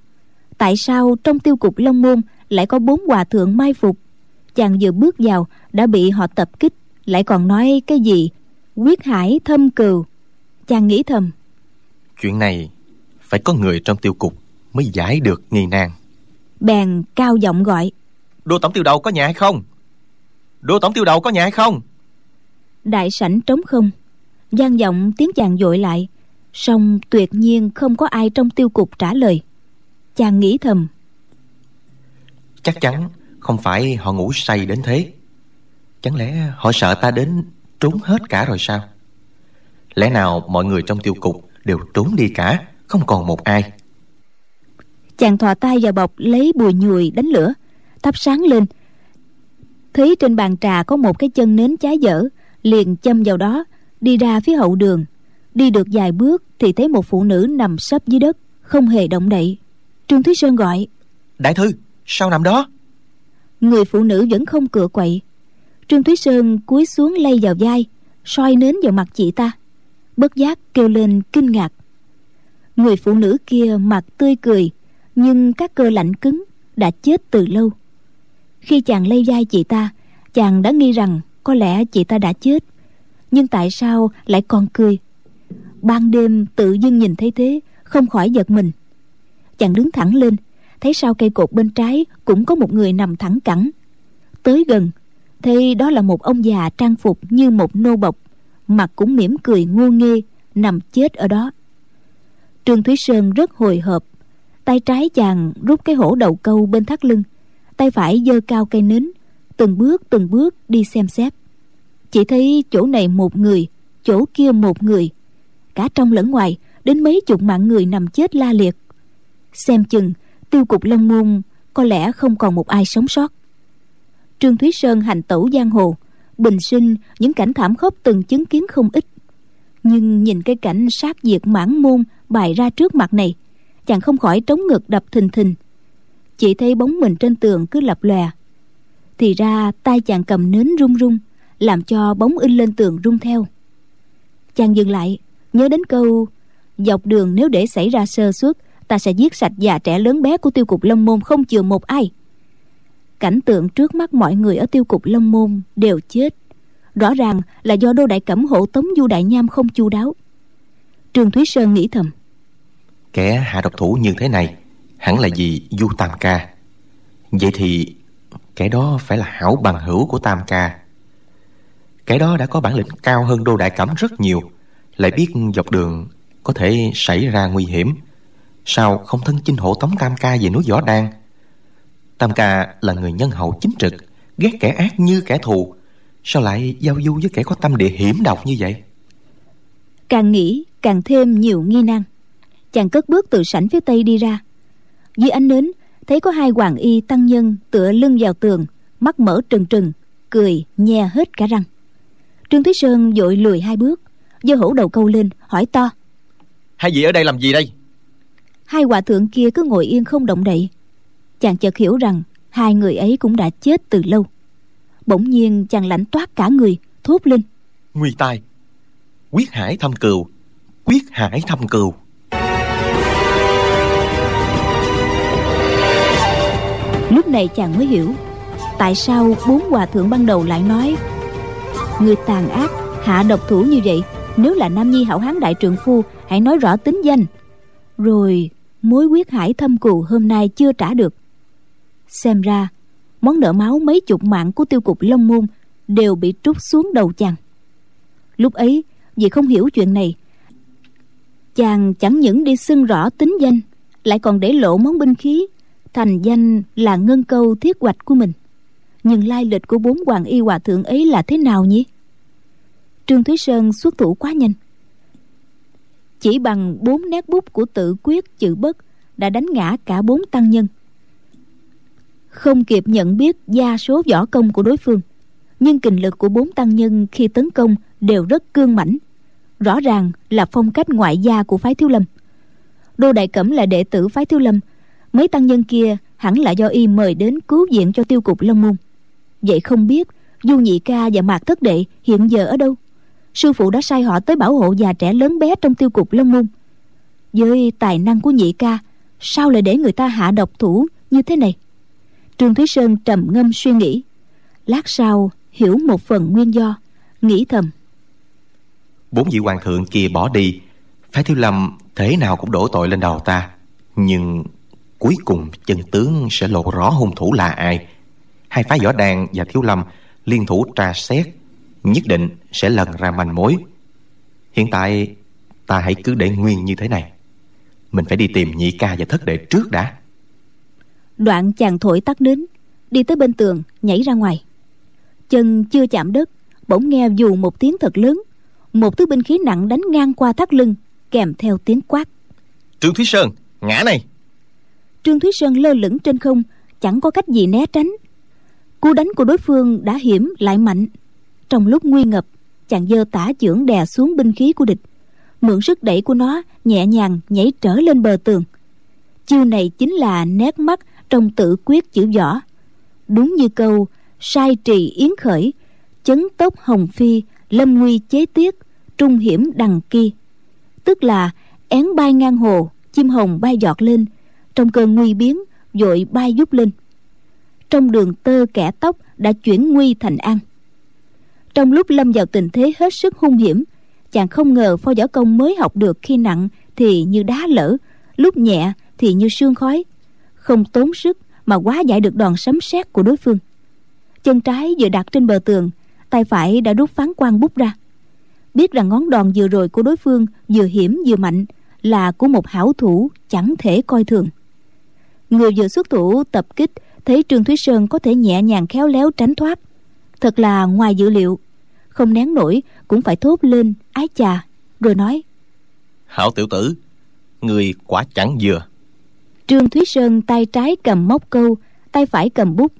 tại sao trong tiêu cục long môn lại có bốn hòa thượng mai phục? Chàng vừa bước vào đã bị họ tập kích lại còn nói cái gì? Quyết hải thâm cừu. Chàng nghĩ thầm. Chuyện này phải có người trong tiêu cục mới giải được nghi nan. Bèn cao giọng gọi. Đô tổng tiêu đầu có nhà hay không? Đô tổng tiêu đầu có nhà hay không? Đại sảnh trống không. Gian giọng tiếng chàng dội lại. Song tuyệt nhiên không có ai trong tiêu cục trả lời chàng nghĩ thầm. Chắc chắn không phải họ ngủ say đến thế. Chẳng lẽ họ sợ ta đến trốn hết cả rồi sao? Lẽ nào mọi người trong tiêu cục đều trốn đi cả không còn một ai? Chàng thò tay vào bọc lấy bùi nhùi đánh lửa thắp sáng lên. Thấy trên bàn trà có một cái chân nến cháy dở liền châm vào đó đi ra phía hậu đường. Đi được vài bước thì thấy một phụ nữ nằm sấp dưới đất không hề động đậy trương thúy sơn gọi đại thư sao nằm đó. Người phụ nữ vẫn không cựa quậy. Trương thúy sơn cúi xuống lay vào vai soi nến vào mặt chị ta. Bất giác kêu lên kinh ngạc. Người phụ nữ kia mặt tươi cười nhưng các cơ lạnh cứng đã chết từ lâu. Khi chàng lây vai chị ta chàng đã nghi rằng có lẽ chị ta đã chết. Nhưng tại sao lại còn cười? Ban đêm tự dưng nhìn thấy thế không khỏi giật mình chàng đứng thẳng lên. Thấy sau cây cột bên trái cũng có một người nằm thẳng cẳng. Tới gần, thấy đó là một ông già trang phục như một nô bộc, mặt cũng mỉm cười ngu nghê, nằm chết ở đó. Trương thúy sơn rất hồi hộp, tay trái chàng rút cái hổ đầu câu bên thắt lưng, tay phải giơ cao cây nến, từng bước từng bước đi xem xét. Chỉ thấy chỗ này một người, chỗ kia một người. Cả trong lẫn ngoài, đến mấy chục mạng người nằm chết la liệt xem chừng, tiêu cục long môn có lẽ không còn một ai sống sót. Trương thúy sơn hành tẩu giang hồ, bình sinh những cảnh thảm khốc từng chứng kiến không ít. Nhưng nhìn cái cảnh sát diệt mãn môn bày ra trước mặt này, chàng không khỏi trống ngực đập thình thình. Chỉ thấy bóng mình trên tường cứ lập lòe. Thì ra tay chàng cầm nến rung rung, làm cho bóng in lên tường rung theo. Chàng dừng lại, nhớ đến câu, dọc đường nếu để xảy ra sơ suất ta sẽ giết sạch già trẻ lớn bé của tiêu cục long môn không chừa một ai. Cảnh tượng trước mắt mọi người ở tiêu cục long môn đều chết. Rõ ràng là do đô đại cẩm hộ tống du đại nham không chu đáo. Trương thúy sơn nghĩ thầm. Kẻ hạ độc thủ như thế này, hẳn là vì du tam ca. Vậy thì kẻ đó phải là hảo bằng hữu của tam ca. Kẻ đó đã có bản lĩnh cao hơn đô đại cẩm rất nhiều, lại biết dọc đường có thể xảy ra nguy hiểm sao không thân chinh hộ tống tam ca về núi võ đan? Tam ca là người nhân hậu chính trực ghét kẻ ác như kẻ thù. Sao lại giao du với kẻ có tâm địa hiểm độc như vậy? Càng nghĩ càng thêm nhiều nghi nan. Chàng cất bước từ sảnh phía tây đi ra. Dưới ánh nến thấy có hai hoàng y tăng nhân tựa lưng vào tường mắt mở trừng trừng cười nhe hết cả răng. Trương thúy sơn vội lùi hai bước giơ hổ đầu câu lên hỏi to. Hai vị ở đây làm gì đây hai hòa thượng kia cứ ngồi yên không động đậy. Chàng chợt hiểu rằng hai người ấy cũng đã chết từ lâu. Bỗng nhiên chàng lạnh toát cả người thốt lên. Nguy tai. Quyết hải thâm cừu. Quyết hải thâm cừu. Lúc này chàng mới hiểu tại sao bốn hòa thượng ban đầu lại nói người tàn ác hạ độc thủ như vậy nếu là nam nhi hảo hán đại trượng phu hãy nói rõ tính danh rồi, mối quyết hải thâm cù hôm nay chưa trả được. Xem ra, món nợ máu mấy chục mạng của tiêu cục long môn đều bị trút xuống đầu chàng. Lúc ấy, vì không hiểu chuyện này, chàng chẳng những đi xưng rõ tính danh, lại còn để lộ món binh khí, thành danh là ngân câu thiết hoạch của mình. Nhưng lai lịch của bốn hoàng y hòa thượng ấy là thế nào nhỉ? Trương thúy sơn xuất thủ quá nhanh chỉ bằng bốn nét bút của tự quyết chữ bất đã đánh ngã cả bốn tăng nhân. Không kịp nhận biết gia số võ công của đối phương, nhưng kình lực của bốn tăng nhân khi tấn công đều rất cương mãnh. Rõ ràng là phong cách ngoại gia của phái thiếu lâm. Đô đại cẩm là đệ tử phái thiếu lâm, mấy tăng nhân kia hẳn là do y mời đến cứu viện cho tiêu cục long môn. Vậy không biết du nhị ca và mạc thất đệ hiện giờ ở đâu? Sư phụ đã sai họ tới bảo hộ già trẻ lớn bé trong tiêu cục long môn. Với tài năng của nhị ca, sao lại để người ta hạ độc thủ như thế này? Trương thúy sơn trầm ngâm suy nghĩ. Lát sau, hiểu một phần nguyên do, nghĩ thầm. Bốn vị hoàng thượng kia bỏ đi, phái thiếu lâm thế nào cũng đổ tội lên đầu ta. Nhưng cuối cùng chân tướng sẽ lộ rõ hung thủ là ai. Hai phái võ đàn và thiếu lâm liên thủ tra xét nhất định sẽ lần ra manh mối. Hiện tại ta hãy cứ để nguyên như thế này. Mình phải đi tìm nhị ca và thất đệ trước đã. Đoạn chàng thổi tắt nến đi tới bên tường nhảy ra ngoài. Chân chưa chạm đất bỗng nghe dù một tiếng thật lớn một thứ binh khí nặng đánh ngang qua thắt lưng kèm theo tiếng quát. Trương thúy sơn ngã này. Trương thúy sơn lơ lửng trên không chẳng có cách gì né tránh. Cú đánh của đối phương đã hiểm lại mạnh trong lúc nguy ngập, chàng dơ tả chưởng đè xuống binh khí của địch. Mượn sức đẩy của nó nhẹ nhàng nhảy trở lên bờ tường. Chiêu này chính là nét mắt trong tự quyết chữ võ. Đúng như câu, sai trì yến khởi, chấn tốc hồng phi, lâm nguy chế tiết, trung hiểm đằng kia. Tức là, én bay ngang hồ, chim hồng bay giọt lên, trong cơn nguy biến, vội bay giúp lên. Trong đường tơ kẻ tóc đã chuyển nguy thành an trong lúc lâm vào tình thế hết sức hung hiểm, chàng không ngờ phó võ công mới học được khi nặng thì như đá lỡ lúc nhẹ thì như sương khói. Không tốn sức mà quá giải được đòn sấm sét của đối phương. Chân trái vừa đặt trên bờ tường, tay phải đã rút phán quan bút ra. Biết rằng ngón đòn vừa rồi của đối phương vừa hiểm vừa mạnh là của một hảo thủ chẳng thể coi thường. Người vừa xuất thủ tập kích, thấy trương thúy sơn có thể nhẹ nhàng khéo léo tránh thoát thật là ngoài dự liệu. Không nén nổi cũng phải thốt lên ái chà rồi nói. Hảo tiểu tử người quả chẳng vừa. Trương thúy sơn tay trái cầm móc câu tay phải cầm bút.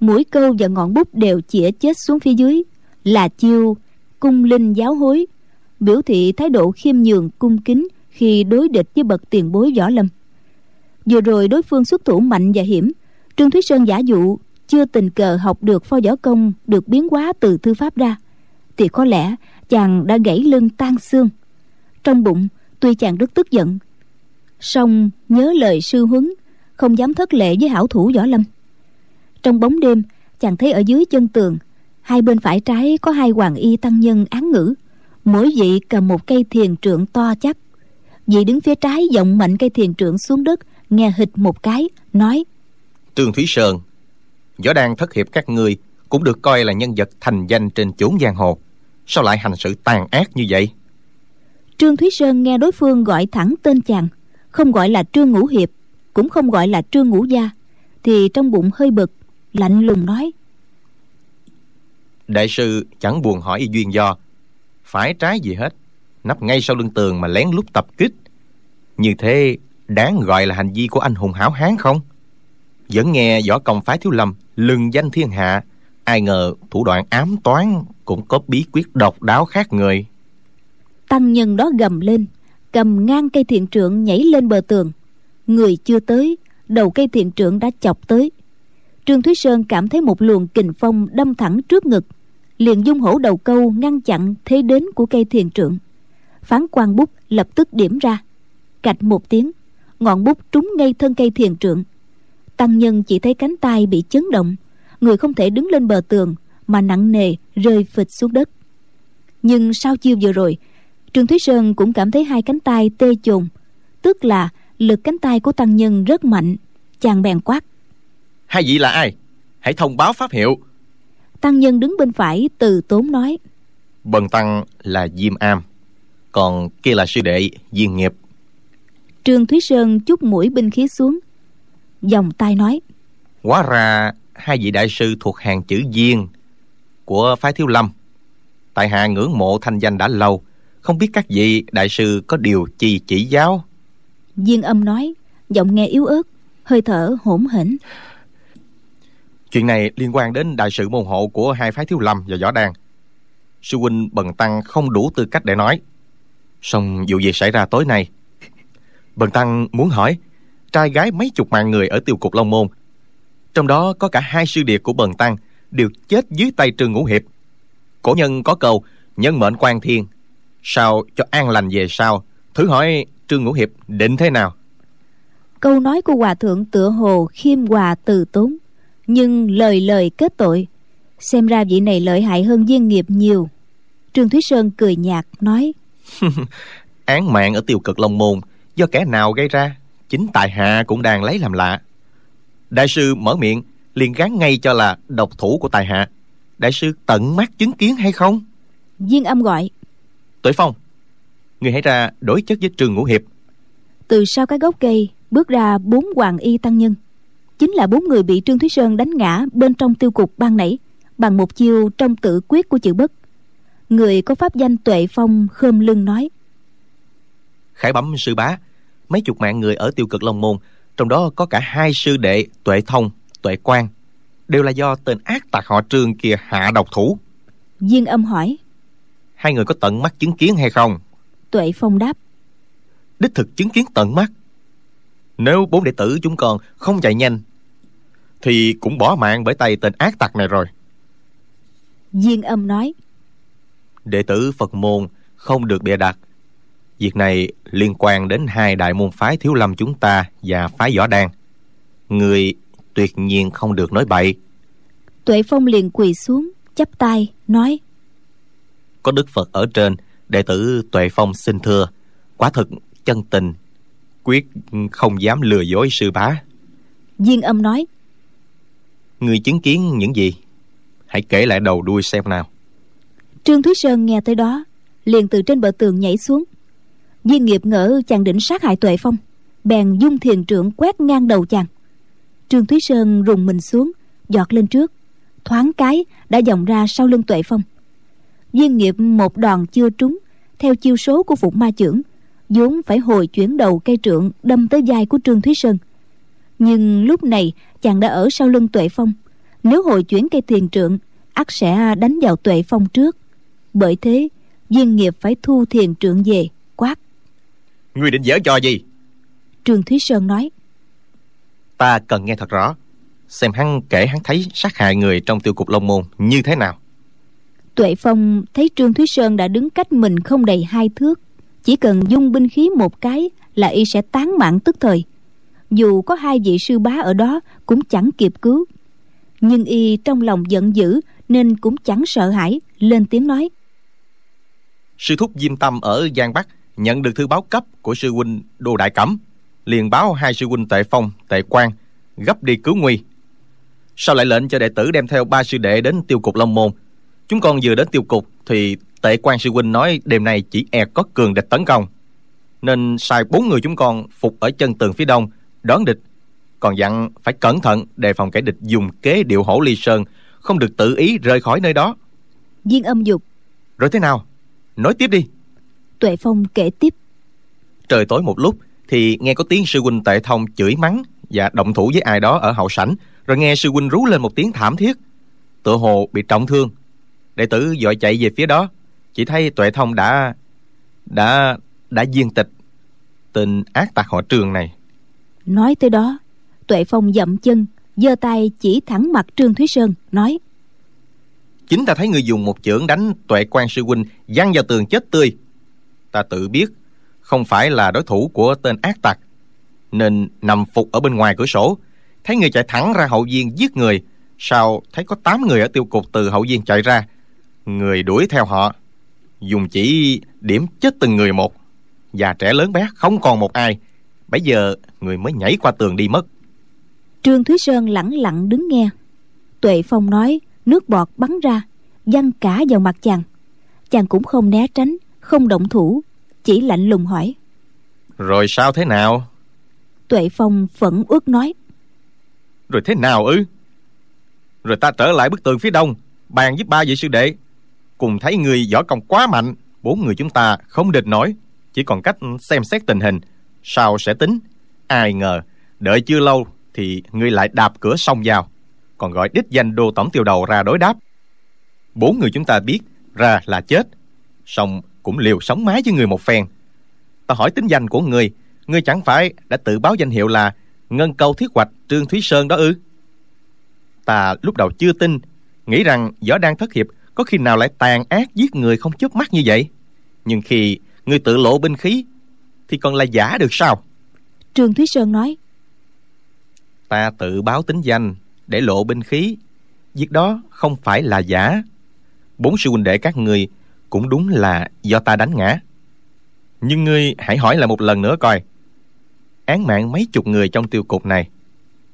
Mũi câu và ngọn bút đều chĩa chết xuống phía dưới. Là chiêu cung linh giáo hối. Biểu thị thái độ khiêm nhường cung kính khi đối địch với bậc tiền bối võ lâm. Vừa rồi đối phương xuất thủ mạnh và hiểm. Trương thúy sơn giả dụ chưa tình cờ học được pho võ công được biến hóa từ thư pháp ra, thì có lẽ chàng đã gãy lưng tan xương. Trong bụng, tuy chàng rất tức giận, song nhớ lời sư huấn, không dám thất lệ với hảo thủ võ lâm. Trong bóng đêm, chàng thấy ở dưới chân tường, hai bên phải trái có hai hoàng y tăng nhân án ngữ, mỗi vị cầm một cây thiền trượng to chắc. Vị đứng phía trái giọng mạnh cây thiền trượng xuống đất, nghe hịch một cái, nói trương thúy sơn võ đang thất hiệp các ngươi cũng được coi là nhân vật thành danh trên chốn giang hồ. Sao lại hành sự tàn ác như vậy? Trương thúy sơn nghe đối phương gọi thẳng tên chàng không gọi là trương ngũ hiệp cũng không gọi là trương ngũ gia thì trong bụng hơi bực lạnh lùng nói. Đại sư chẳng buồn hỏi y duyên do phải trái gì hết nấp ngay sau lưng tường mà lén lút tập kích. Như thế đáng gọi là hành vi của anh hùng hảo hán không vẫn nghe võ công phái thiếu lâm, lừng danh thiên hạ. Ai ngờ thủ đoạn ám toán cũng có bí quyết độc đáo khác người. Tăng nhân đó gầm lên, cầm ngang cây thiện trượng nhảy lên bờ tường. Người chưa tới, đầu cây thiện trượng đã chọc tới. Trương thúy sơn cảm thấy một luồng kình phong đâm thẳng trước ngực, liền dung hổ đầu câu ngăn chặn thế đến của cây thiền trượng phán quan bút lập tức điểm ra. Cạch một tiếng, ngọn bút trúng ngay thân cây thiền trượng tăng nhân chỉ thấy cánh tay bị chấn động. Người không thể đứng lên bờ tường mà nặng nề rơi phịch xuống đất. Nhưng sau chiêu vừa rồi trương thúy sơn cũng cảm thấy hai cánh tay tê chồn tức là lực cánh tay của tăng nhân rất mạnh chàng bèn quát. Hai vị là ai? Hãy thông báo pháp hiệu. Tăng nhân đứng bên phải từ tốn nói. Bần tăng là diêm am còn kia là sư đệ diên nghiệp. Trương thúy sơn chút mũi binh khí xuống dòng tay nói. Hóa ra hai vị đại sư thuộc hàng chữ diên của phái thiếu lâm. Tại hạ ngưỡng mộ thanh danh đã lâu không biết các vị đại sư có điều chi chỉ giáo? Diên âm nói giọng nghe yếu ớt hơi thở hỗn hển. Chuyện này liên quan đến đại sự môn hộ của hai phái thiếu lâm và võ đan. Sư huynh bần tăng không đủ tư cách để nói. Song vụ gì xảy ra tối nay. Bần tăng muốn hỏi trai gái mấy chục mạng người ở tiêu cục long môn. Trong đó có cả hai sư điệt của bần tăng đều chết dưới tay trương ngũ hiệp. Cổ nhân có câu nhân mệnh quan thiên sao cho an lành về sau? Thử hỏi trương ngũ hiệp định thế nào? Câu nói của hòa thượng tựa hồ khiêm hòa từ tốn nhưng lời lời kết tội. Xem ra vị này lợi hại hơn viên nghiệp nhiều. Trương thúy sơn cười nhạt nói *laughs* án mạng ở tiêu cực long môn do kẻ nào gây ra chính tại hạ cũng đang lấy làm lạ. Đại sư mở miệng liền gán ngay cho là độc thủ của tài hạ. Đại sư tận mắt chứng kiến hay không? Viên âm gọi. Tuổi phong người hãy ra đối chất với trường ngũ hiệp. Từ sau cái gốc cây bước ra bốn hoàng y tăng nhân. Chính là bốn người bị trương thúy sơn đánh ngã bên trong tiêu cục ban nãy bằng một chiêu trong tự quyết của chữ bất. Người có pháp danh tuệ phong khơm lưng nói. Khải bẩm sư bá mấy chục mạng người ở tiêu cực long môn trong đó có cả hai sư đệ tuệ thông tuệ quan đều là do tên ác tặc họ trương kia hạ độc thủ. Viên âm hỏi hai người có tận mắt chứng kiến hay không? Tuệ phong đáp đích thực chứng kiến tận mắt. Nếu bốn đệ tử chúng con không chạy nhanh thì cũng bỏ mạng bởi tay tên ác tặc này rồi. Viên âm nói đệ tử phật môn không được bịa đặt Việc này liên quan đến hai đại môn phái thiếu lâm chúng ta và phái võ đan. Người tuyệt nhiên không được nói bậy. Tuệ Phong liền quỳ xuống, chắp tay, nói Có Đức Phật ở trên, đệ tử Tuệ Phong xin thưa. Quả thực chân tình, quyết không dám lừa dối sư bá. Viên âm nói Người chứng kiến những gì? Hãy kể lại đầu đuôi xem nào. Trương Thúy Sơn nghe tới đó, liền từ trên bờ tường nhảy xuống. Viên nghiệp ngỡ chàng định sát hại Tuệ Phong, bèn dung thiền trưởng quét ngang đầu chàng. Trương Thúy Sơn rùng mình xuống, giọt lên trước, thoáng cái đã vòng ra sau lưng Tuệ Phong. Viên nghiệp một đòn chưa trúng, theo chiêu số của phụ Ma trưởng, vốn phải hồi chuyển đầu cây trượng đâm tới vai của Trương Thúy Sơn. Nhưng lúc này chàng đã ở sau lưng Tuệ Phong, nếu hồi chuyển cây thiền trượng, ắt sẽ đánh vào Tuệ Phong trước. Bởi thế, viên nghiệp phải thu thiền trượng về, quát. Ngươi định dở trò gì? Trương Thúy Sơn nói. Ta cần nghe thật rõ, xem hắn kể hắn thấy sát hại người trong tiêu cục Long Môn như thế nào. Tuệ Phong thấy Trương Thúy Sơn đã đứng cách mình không đầy hai thước, chỉ cần dung binh khí một cái là y sẽ tán mạng tức thời dù có hai vị sư bá ở đó cũng chẳng kịp cứu nhưng y trong lòng giận dữ nên cũng chẳng sợ hãi lên tiếng nói sư thúc diêm tâm ở giang bắc nhận được thư báo cấp của sư huynh đô đại cẩm liền báo hai sư huynh tệ phong tệ quan gấp đi cứu nguy. Sao lại lệnh cho đệ tử đem theo ba sư đệ đến tiêu cục long môn. Chúng con vừa đến tiêu cục thì tệ quan sư huynh nói đêm nay chỉ e có cường địch tấn công nên sai bốn người chúng con phục ở chân tường phía đông đón địch còn dặn phải cẩn thận đề phòng kẻ địch dùng kế điệu hổ ly sơn không được tự ý rời khỏi nơi đó. Viên âm dục. Rồi thế nào? Nói tiếp đi tuệ phong kể tiếp. Trời tối một lúc thì nghe có tiếng sư huynh tệ thông chửi mắng và động thủ với ai đó ở hậu sảnh rồi nghe sư huynh rú lên một tiếng thảm thiết. Tựa hồ bị trọng thương. Đệ tử dội chạy về phía đó. Chỉ thấy tuệ thông đã đã đã viên tịch tên ác tặc họ trường này. Nói tới đó tuệ phong dậm chân giơ tay chỉ thẳng mặt trương thúy sơn nói. Chính ta thấy người dùng một chưởng đánh tuệ quan sư huynh văng vào tường chết tươi ta tự biết, không phải là đối thủ của tên ác tặc. Nên nằm phục ở bên ngoài cửa sổ, thấy người chạy thẳng ra hậu viên giết người sau thấy có tám người ở tiêu cục từ hậu viên chạy ra, người đuổi theo họ, dùng chỉ điểm chết từng người một. Già trẻ lớn bé không còn một ai bây giờ người mới nhảy qua tường đi mất. Trương thúy sơn lẳng lặng đứng nghe. Tuệ phong nói, nước bọt bắn ra, văng cả vào mặt chàng. Chàng cũng không né tránh không động thủ chỉ lạnh lùng hỏi. Rồi sao thế nào? Tuệ phong phẫn uất nói. Rồi thế nào ư? Rồi ta trở lại bức tường phía đông bàn giúp ba vị sư đệ. Cùng thấy người võ công quá mạnh bốn người chúng ta không địch nổi. Chỉ còn cách xem xét tình hình sau sẽ tính? Ai ngờ đợi chưa lâu thì ngươi lại đạp cửa xông vào. Còn gọi đích danh đô tổng tiêu đầu ra đối đáp. Bốn người chúng ta biết ra là chết. Song cũng liều sống mái với người một phen. Ta hỏi tính danh của ngươi ngươi chẳng phải đã tự báo danh hiệu là ngân câu thiết hoạch trương thúy sơn đó ư? Ta lúc đầu chưa tin nghĩ rằng võ đang thất hiệp có khi nào lại tàn ác giết người không chớp mắt như vậy. Nhưng khi ngươi tự lộ binh khí thì còn là giả được sao? Trương thúy sơn nói. Ta tự báo tính danh để lộ binh khí. Việc đó không phải là giả. Bốn sư huynh đệ các ngươi cũng đúng là do ta đánh ngã. Nhưng ngươi hãy hỏi lại một lần nữa coi. Án mạng mấy chục người trong tiêu cục này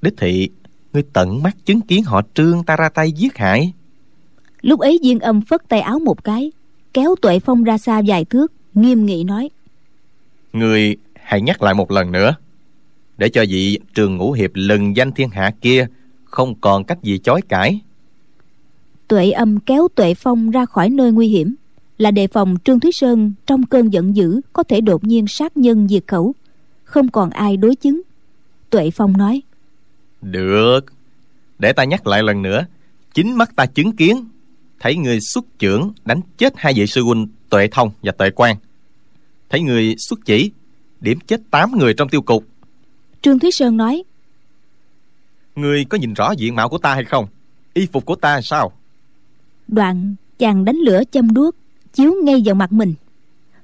đích thị ngươi tận mắt chứng kiến họ trương ta ra tay giết hại. Lúc ấy viên âm phất tay áo một cái kéo tuệ phong ra xa vài thước nghiêm nghị nói. Ngươi hãy nhắc lại một lần nữa để cho vị trường ngũ hiệp lừng danh thiên hạ kia không còn cách gì chối cãi. Tuệ âm kéo tuệ phong ra khỏi nơi nguy hiểm là đề phòng trương thúy sơn trong cơn giận dữ có thể đột nhiên sát nhân diệt khẩu. Không còn ai đối chứng. Tuệ phong nói được. Để ta nhắc lại lần nữa. Chính mắt ta chứng kiến. Thấy người xuất trưởng đánh chết hai vị sư huynh tuệ thông và tuệ quan thấy người xuất chỉ điểm chết tám người trong tiêu cục. Trương thúy sơn nói người có nhìn rõ diện mạo của ta hay không? Y phục của ta sao? Đoạn chàng đánh lửa châm đuốc chiếu ngay vào mặt mình.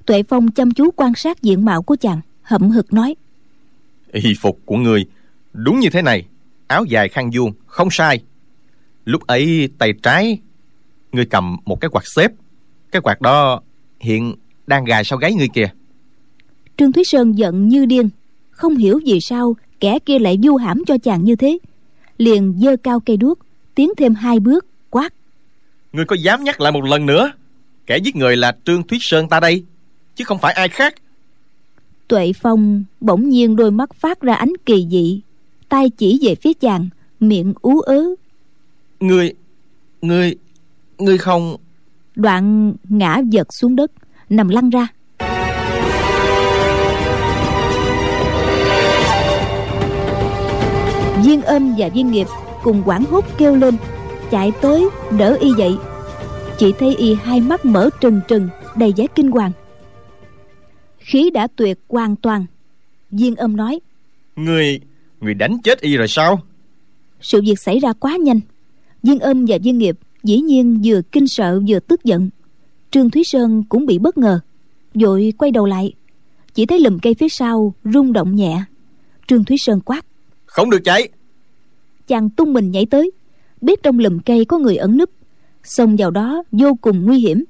Tuệ phong chăm chú quan sát diện mạo của chàng hậm hực nói. Y phục của ngươi đúng như thế này áo dài khăn vuông không sai. Lúc ấy tay trái ngươi cầm một cái quạt xếp cái quạt đó hiện đang gài sau gáy ngươi kìa. Trương thúy sơn giận như điên không hiểu vì sao kẻ kia lại du hãm cho chàng như thế. Liền giơ cao cây đuốc tiến thêm hai bước quát. Ngươi có dám nhắc lại một lần nữa kẻ giết người là trương thúy sơn ta đây chứ không phải ai khác. Tuệ phong bỗng nhiên đôi mắt phát ra ánh kỳ dị tay chỉ về phía chàng miệng ú ớ. Ngươi ngươi ngươi không? Đoạn ngã giật xuống đất nằm lăn ra. Viên ôm và viên nghiệp cùng quảng hốt kêu lên chạy tới đỡ y dậy chỉ thấy y hai mắt mở trừng trừng đầy vẻ kinh hoàng. Khí đã tuyệt hoàn toàn. Viên âm nói người người đánh chết y rồi sao? Sự việc xảy ra quá nhanh. Viên âm và viên nghiệp dĩ nhiên vừa kinh sợ vừa tức giận. Trương thúy sơn cũng bị bất ngờ vội quay đầu lại. Chỉ thấy lùm cây phía sau rung động nhẹ. Trương thúy sơn quát không được chạy. Chàng tung mình nhảy tới biết trong lùm cây có người ẩn núp xông vào đó vô cùng nguy hiểm.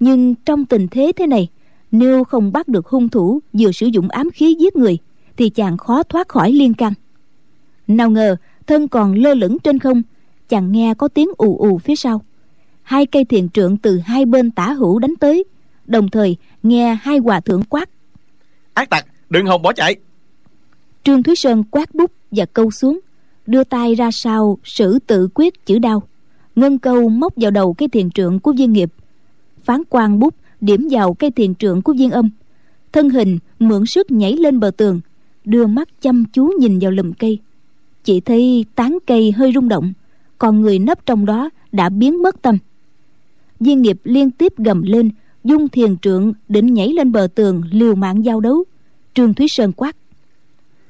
Nhưng trong tình thế thế này nếu không bắt được hung thủ vừa sử dụng ám khí giết người thì chàng khó thoát khỏi liên căn nào ngờ thân còn lơ lửng trên không chàng nghe có tiếng ù ù phía sau. Hai cây thiền trượng từ hai bên tả hữu đánh tới đồng thời nghe hai hòa thượng quát. Ác tặc đừng hòng bỏ chạy. Trương thúy sơn quát bút và câu xuống đưa tay ra sau sử tự quyết chữ đao ngân câu móc vào đầu cây thiền trượng của viên nghiệp. Phán quan bút điểm vào cây thiền trượng của viên âm. Thân hình mượn sức nhảy lên bờ tường. Đưa mắt chăm chú nhìn vào lùm cây. Chỉ thấy tán cây hơi rung động còn người nấp trong đó đã biến mất tâm. Viên nghiệp liên tiếp gầm lên dung thiền trượng định nhảy lên bờ tường liều mạng giao đấu. Trương thúy sơn quát.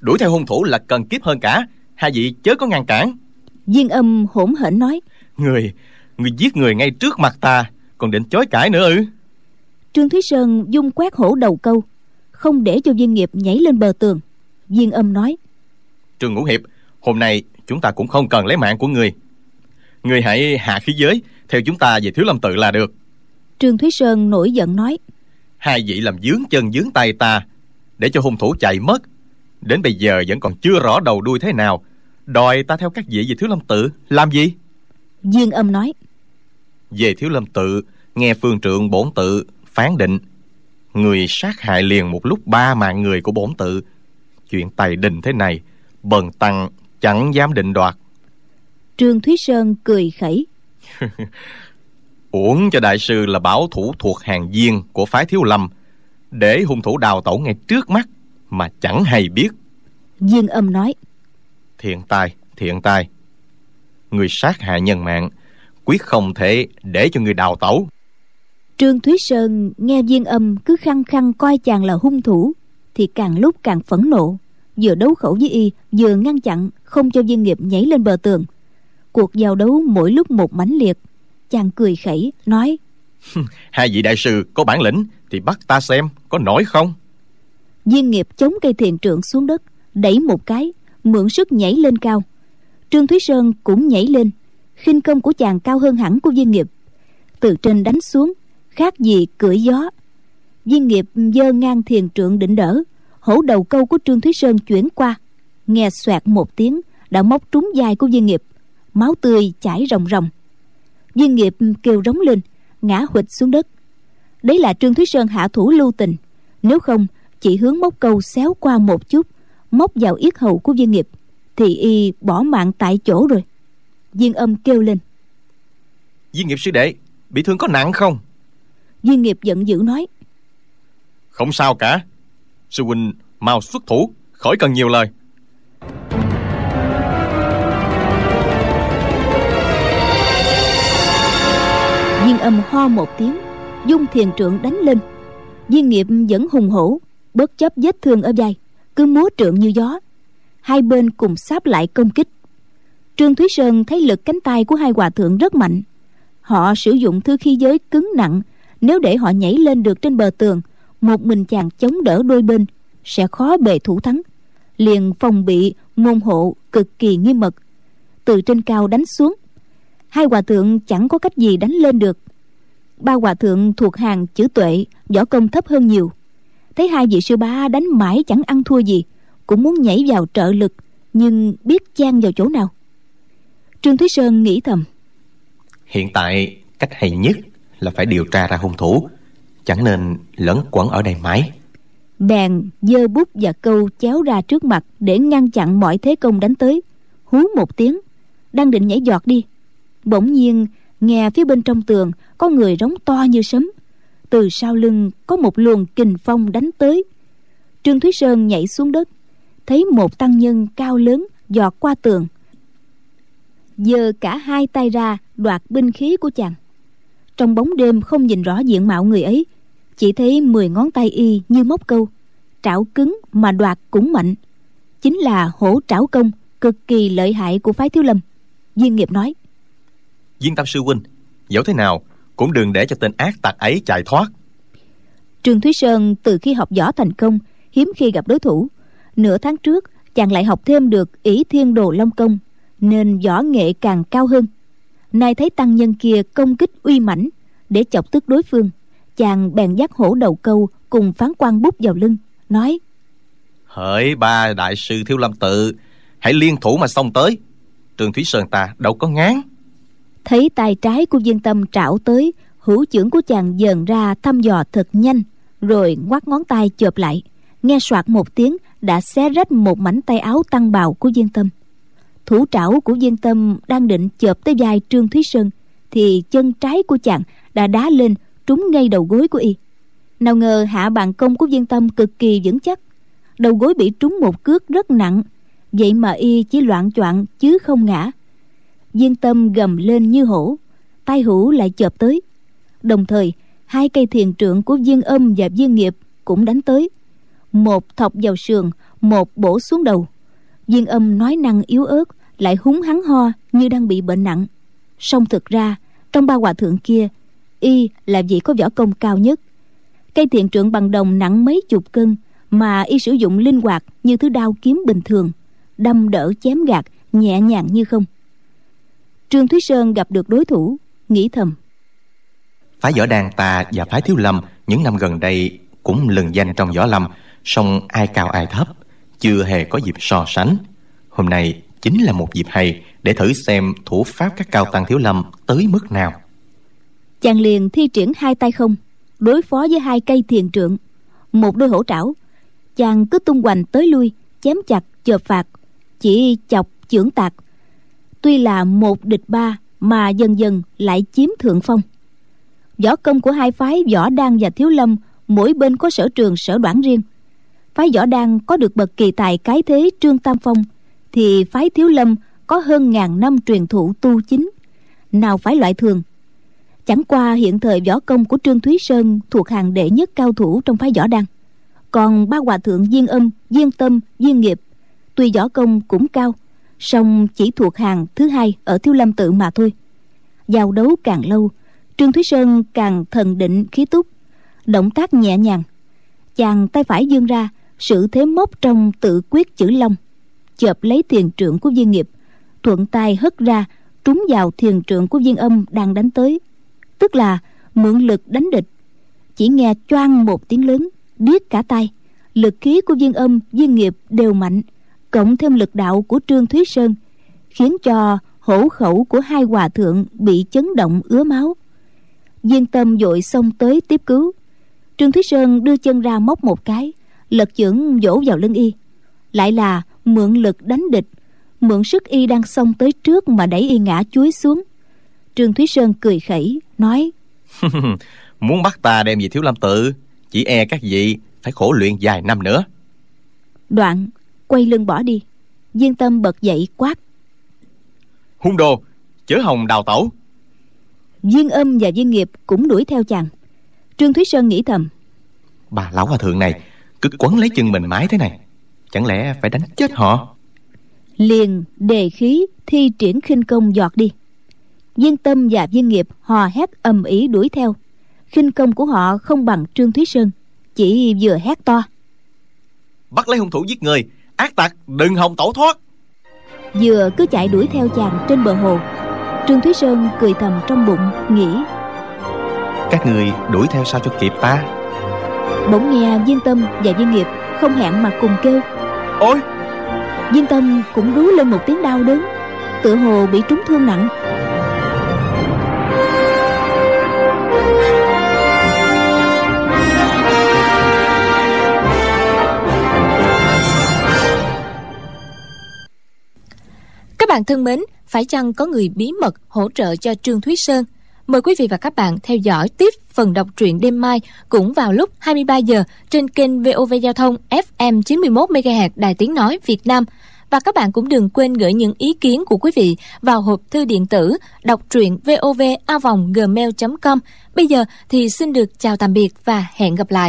Đuổi theo hung thủ là cần kiếp hơn cả. Hai vị chớ có ngăn cản. Viên âm hỗn hển nói người người giết người ngay trước mặt ta còn định chối cãi nữa ư? Trương thúy sơn dung quét hổ đầu câu không để cho viên nghiệp nhảy lên bờ tường. Viên âm nói trương ngũ hiệp hôm nay chúng ta cũng không cần lấy mạng của người. Người hãy hạ khí giới theo chúng ta về thiếu lâm tự là được. Trương thúy sơn nổi giận nói hai vị làm dướng chân dướng tay ta để cho hung thủ chạy mất. Đến bây giờ vẫn còn chưa rõ đầu đuôi thế nào. Đòi ta theo các vị về thiếu lâm tự làm gì viên âm nói về thiếu lâm tự nghe phương trượng bổn tự phán định người sát hại liền một lúc ba mạng người của bổn tự. Chuyện tài đình thế này bần tăng chẳng dám định đoạt. *laughs* Trương thúy sơn cười khẩy *laughs* uổng cho đại sư là bảo thủ thuộc hàng viên của phái thiếu lâm để hung thủ đào tẩu ngay trước mắt mà chẳng hay biết. Viên âm nói thiện tai thiện tai người sát hại nhân mạng quyết không thể để cho người đào tẩu. Trương thúy sơn nghe viên âm cứ khăng khăng coi chàng là hung thủ thì càng lúc càng phẫn nộ vừa đấu khẩu với y vừa ngăn chặn không cho viên nghiệp nhảy lên bờ tường. Cuộc giao đấu mỗi lúc một mãnh liệt chàng cười khẩy nói hai vị đại sư có bản lĩnh thì bắt ta xem có nổi không? Viên nghiệp chống cây thiền trượng xuống đất đẩy một cái mượn sức nhảy lên cao trương thúy sơn cũng nhảy lên, khinh công của chàng cao hơn hẳn của viên nghiệp. Từ trên đánh xuống, khác gì cưỡi gió. Viên nghiệp giơ ngang thiền trượng định đỡ, hổ đầu câu của trương thúy sơn chuyển qua, nghe xoẹt một tiếng, đã móc trúng vai của viên nghiệp, máu tươi chảy ròng ròng. Viên nghiệp kêu rống lên, ngã huỵch xuống đất. Đấy là trương thúy sơn hạ thủ lưu tình, nếu không, chỉ hướng móc câu xéo qua một chút, móc vào yết hầu của viên nghiệp thì y bỏ mạng tại chỗ rồi. Viên âm kêu lên. Viên nghiệp sư đệ bị thương có nặng không? Viên nghiệp giận dữ nói. Không sao cả. Sư huynh mau xuất thủ khỏi cần nhiều lời. Viên âm ho một tiếng dung thiền trượng đánh lên. Viên nghiệp vẫn hùng hổ bất chấp vết thương ở vai cứ múa trượng như gió hai bên cùng sáp lại công kích. Trương thúy sơn thấy lực cánh tay của hai hòa thượng rất mạnh. Họ sử dụng thư khí giới cứng nặng. Nếu để họ nhảy lên được trên bờ tường, một mình chàng chống đỡ đôi bên sẽ khó bề thủ thắng. Liền phòng bị môn hộ cực kỳ nghiêm mật. Từ trên cao đánh xuống. Hai hòa thượng chẳng có cách gì đánh lên được. Ba hòa thượng thuộc hàng chữ tuệ, võ công thấp hơn nhiều. Thấy hai vị sư ba đánh mãi chẳng ăn thua gì cũng muốn nhảy vào trợ lực nhưng biết chen vào chỗ nào. Trương thúy sơn nghĩ thầm. Hiện tại cách hay nhất là phải điều tra ra hung thủ. Chẳng nên lẫn quẩn ở đây mãi. Bèn giơ bút và câu chéo ra trước mặt để ngăn chặn mọi thế công đánh tới. Hú một tiếng đang định nhảy giọt đi. Bỗng nhiên nghe phía bên trong tường có người rống to như sấm. Từ sau lưng có một luồng kình phong đánh tới. Trương thúy sơn nhảy xuống đất thấy một tăng nhân cao lớn giọt qua tường. Giơ cả hai tay ra đoạt binh khí của chàng. Trong bóng đêm không nhìn rõ diện mạo người ấy chỉ thấy mười ngón tay y như móc câu. Trảo cứng mà đoạt cũng mạnh. Chính là hổ trảo công cực kỳ lợi hại của phái thiếu lâm. Viên nghiệp nói viên tam sư huynh dẫu thế nào cũng đừng để cho tên ác tặc ấy chạy thoát. Trương thúy sơn từ khi học võ thành công hiếm khi gặp đối thủ nửa tháng trước chàng lại học thêm được ỷ thiên đồ long công nên võ nghệ càng cao hơn. Nay thấy tăng nhân kia công kích uy mãnh để chọc tức đối phương chàng bèn dắt hổ đầu câu cùng phán quan bút vào lưng nói hỡi ba đại sư thiếu lâm tự hãy liên thủ mà xông tới. Trường thúy sơn ta đâu có ngán. Thấy tay trái của viên tâm trảo tới hữu trưởng của chàng dần ra thăm dò thật nhanh rồi ngoắt ngón tay chộp lại nghe soạt một tiếng đã xé rách một mảnh tay áo tăng bào của Diên tâm. Thủ trảo của Diên tâm đang định chộp tới vai trương thúy sơn, thì chân trái của chàng đã đá lên trúng ngay đầu gối của y. Nào ngờ hạ bàn công của Diên tâm cực kỳ vững chắc. Đầu gối bị trúng một cước rất nặng, vậy mà y chỉ loạn choạng chứ không ngã. Diên tâm gầm lên như hổ tay hữu lại chộp tới. Đồng thời, hai cây thiền trượng của Diên âm và Diên nghiệp cũng đánh tới một thọc vào sườn, một bổ xuống đầu. Viên âm nói năng yếu ớt, lại húng hắn ho như đang bị bệnh nặng. Song thực ra, trong ba hòa thượng kia, y là vị có võ công cao nhất. Cây thiện trượng bằng đồng nặng mấy chục cân, mà y sử dụng linh hoạt như thứ đao kiếm bình thường, đâm đỡ chém gạt, nhẹ nhàng như không. Trương thúy sơn gặp được đối thủ, nghĩ thầm. Phái võ đàn ta và phái thiếu lâm, những năm gần đây cũng lừng danh trong võ lâm song ai cao ai thấp, chưa hề có dịp so sánh. Hôm nay chính là một dịp hay để thử xem thủ pháp các cao tăng thiếu lâm tới mức nào. Chàng liền thi triển hai tay không, đối phó với hai cây thiền trượng. Một đôi hổ trảo, chàng cứ tung hoành tới lui, chém chặt, chợp phạt, chỉ chọc chưởng tạc. Tuy là một địch ba mà dần dần lại chiếm thượng phong. Võ công của hai phái võ đan và thiếu lâm mỗi bên có sở trường, sở đoản riêng phái võ đan có được bậc kỳ tài cái thế trương tam phong, thì phái thiếu lâm có hơn ngàn năm truyền thụ tu chính. Nào phải loại thường? Chẳng qua hiện thời võ công của trương thúy sơn thuộc hàng đệ nhất cao thủ trong phái võ đan còn ba hòa thượng viên âm viên tâm viên nghiệp, tuy võ công cũng cao, song chỉ thuộc hàng thứ hai ở thiếu lâm tự mà thôi. Giao đấu càng lâu, trương thúy sơn càng thần định khí túc, động tác nhẹ nhàng. Chàng tay phải dương ra sự thế mốc trong tự quyết chữ long. Chợp lấy thiền trượng của viên nghiệp, thuận tay hất ra, trúng vào thiền trượng của viên âm đang đánh tới. Tức là mượn lực đánh địch. Chỉ nghe choang một tiếng lớn, điếc cả tay lực khí của viên âm, viên nghiệp đều mạnh, cộng thêm lực đạo của trương thúy sơn, khiến cho hổ khẩu của hai hòa thượng bị chấn động ứa máu. Viên tâm dội xông tới tiếp cứu. Trương thúy sơn đưa chân ra móc một cái lật chưởng vỗ vào lưng y. Lại là mượn lực đánh địch. Mượn sức y đang xông tới trước mà đẩy y ngã chuối xuống. Trương thúy sơn cười khẩy nói *laughs* muốn bắt ta đem về thiếu lâm tự chỉ e các vị phải khổ luyện vài năm nữa. Đoạn quay lưng bỏ đi. Viên tâm bật dậy quát hung đồ chớ hồng đào tẩu. Viên âm và viên nghiệp cũng đuổi theo chàng. Trương thúy sơn nghĩ thầm bà lão hòa thượng này cứ quấn lấy chân mình mãi thế này chẳng lẽ phải đánh chết họ? Liền đề khí thi triển khinh công giọt đi. Viên tâm và viên nghiệp hò hét ầm ĩ đuổi theo. Khinh công của họ không bằng trương thúy sơn chỉ vừa hét to. Bắt lấy hung thủ giết người ác tặc đừng hòng tẩu thoát. Vừa cứ chạy đuổi theo chàng trên bờ hồ trương thúy sơn cười thầm trong bụng nghĩ. Các người đuổi theo sao cho kịp ta bỗng nghe viên tâm và viên nghiệp không hẹn mà cùng kêu. Ôi! Viên tâm cũng rú lên một tiếng đau đớn tựa hồ bị trúng thương nặng. Các bạn thân mến, phải chăng có người bí mật hỗ trợ cho Trương Thúy Sơn? Mời quý vị và các bạn theo dõi tiếp phần đọc truyện đêm mai cũng vào lúc 23 giờ trên kênh VOV Giao thông FM 91 MHz Đài Tiếng nói Việt Nam. Và các bạn cũng đừng quên gửi những ý kiến của quý vị vào hộp thư điện tử đọc truyện vovavonggmail.com. Bây giờ thì xin được chào tạm biệt và hẹn gặp lại.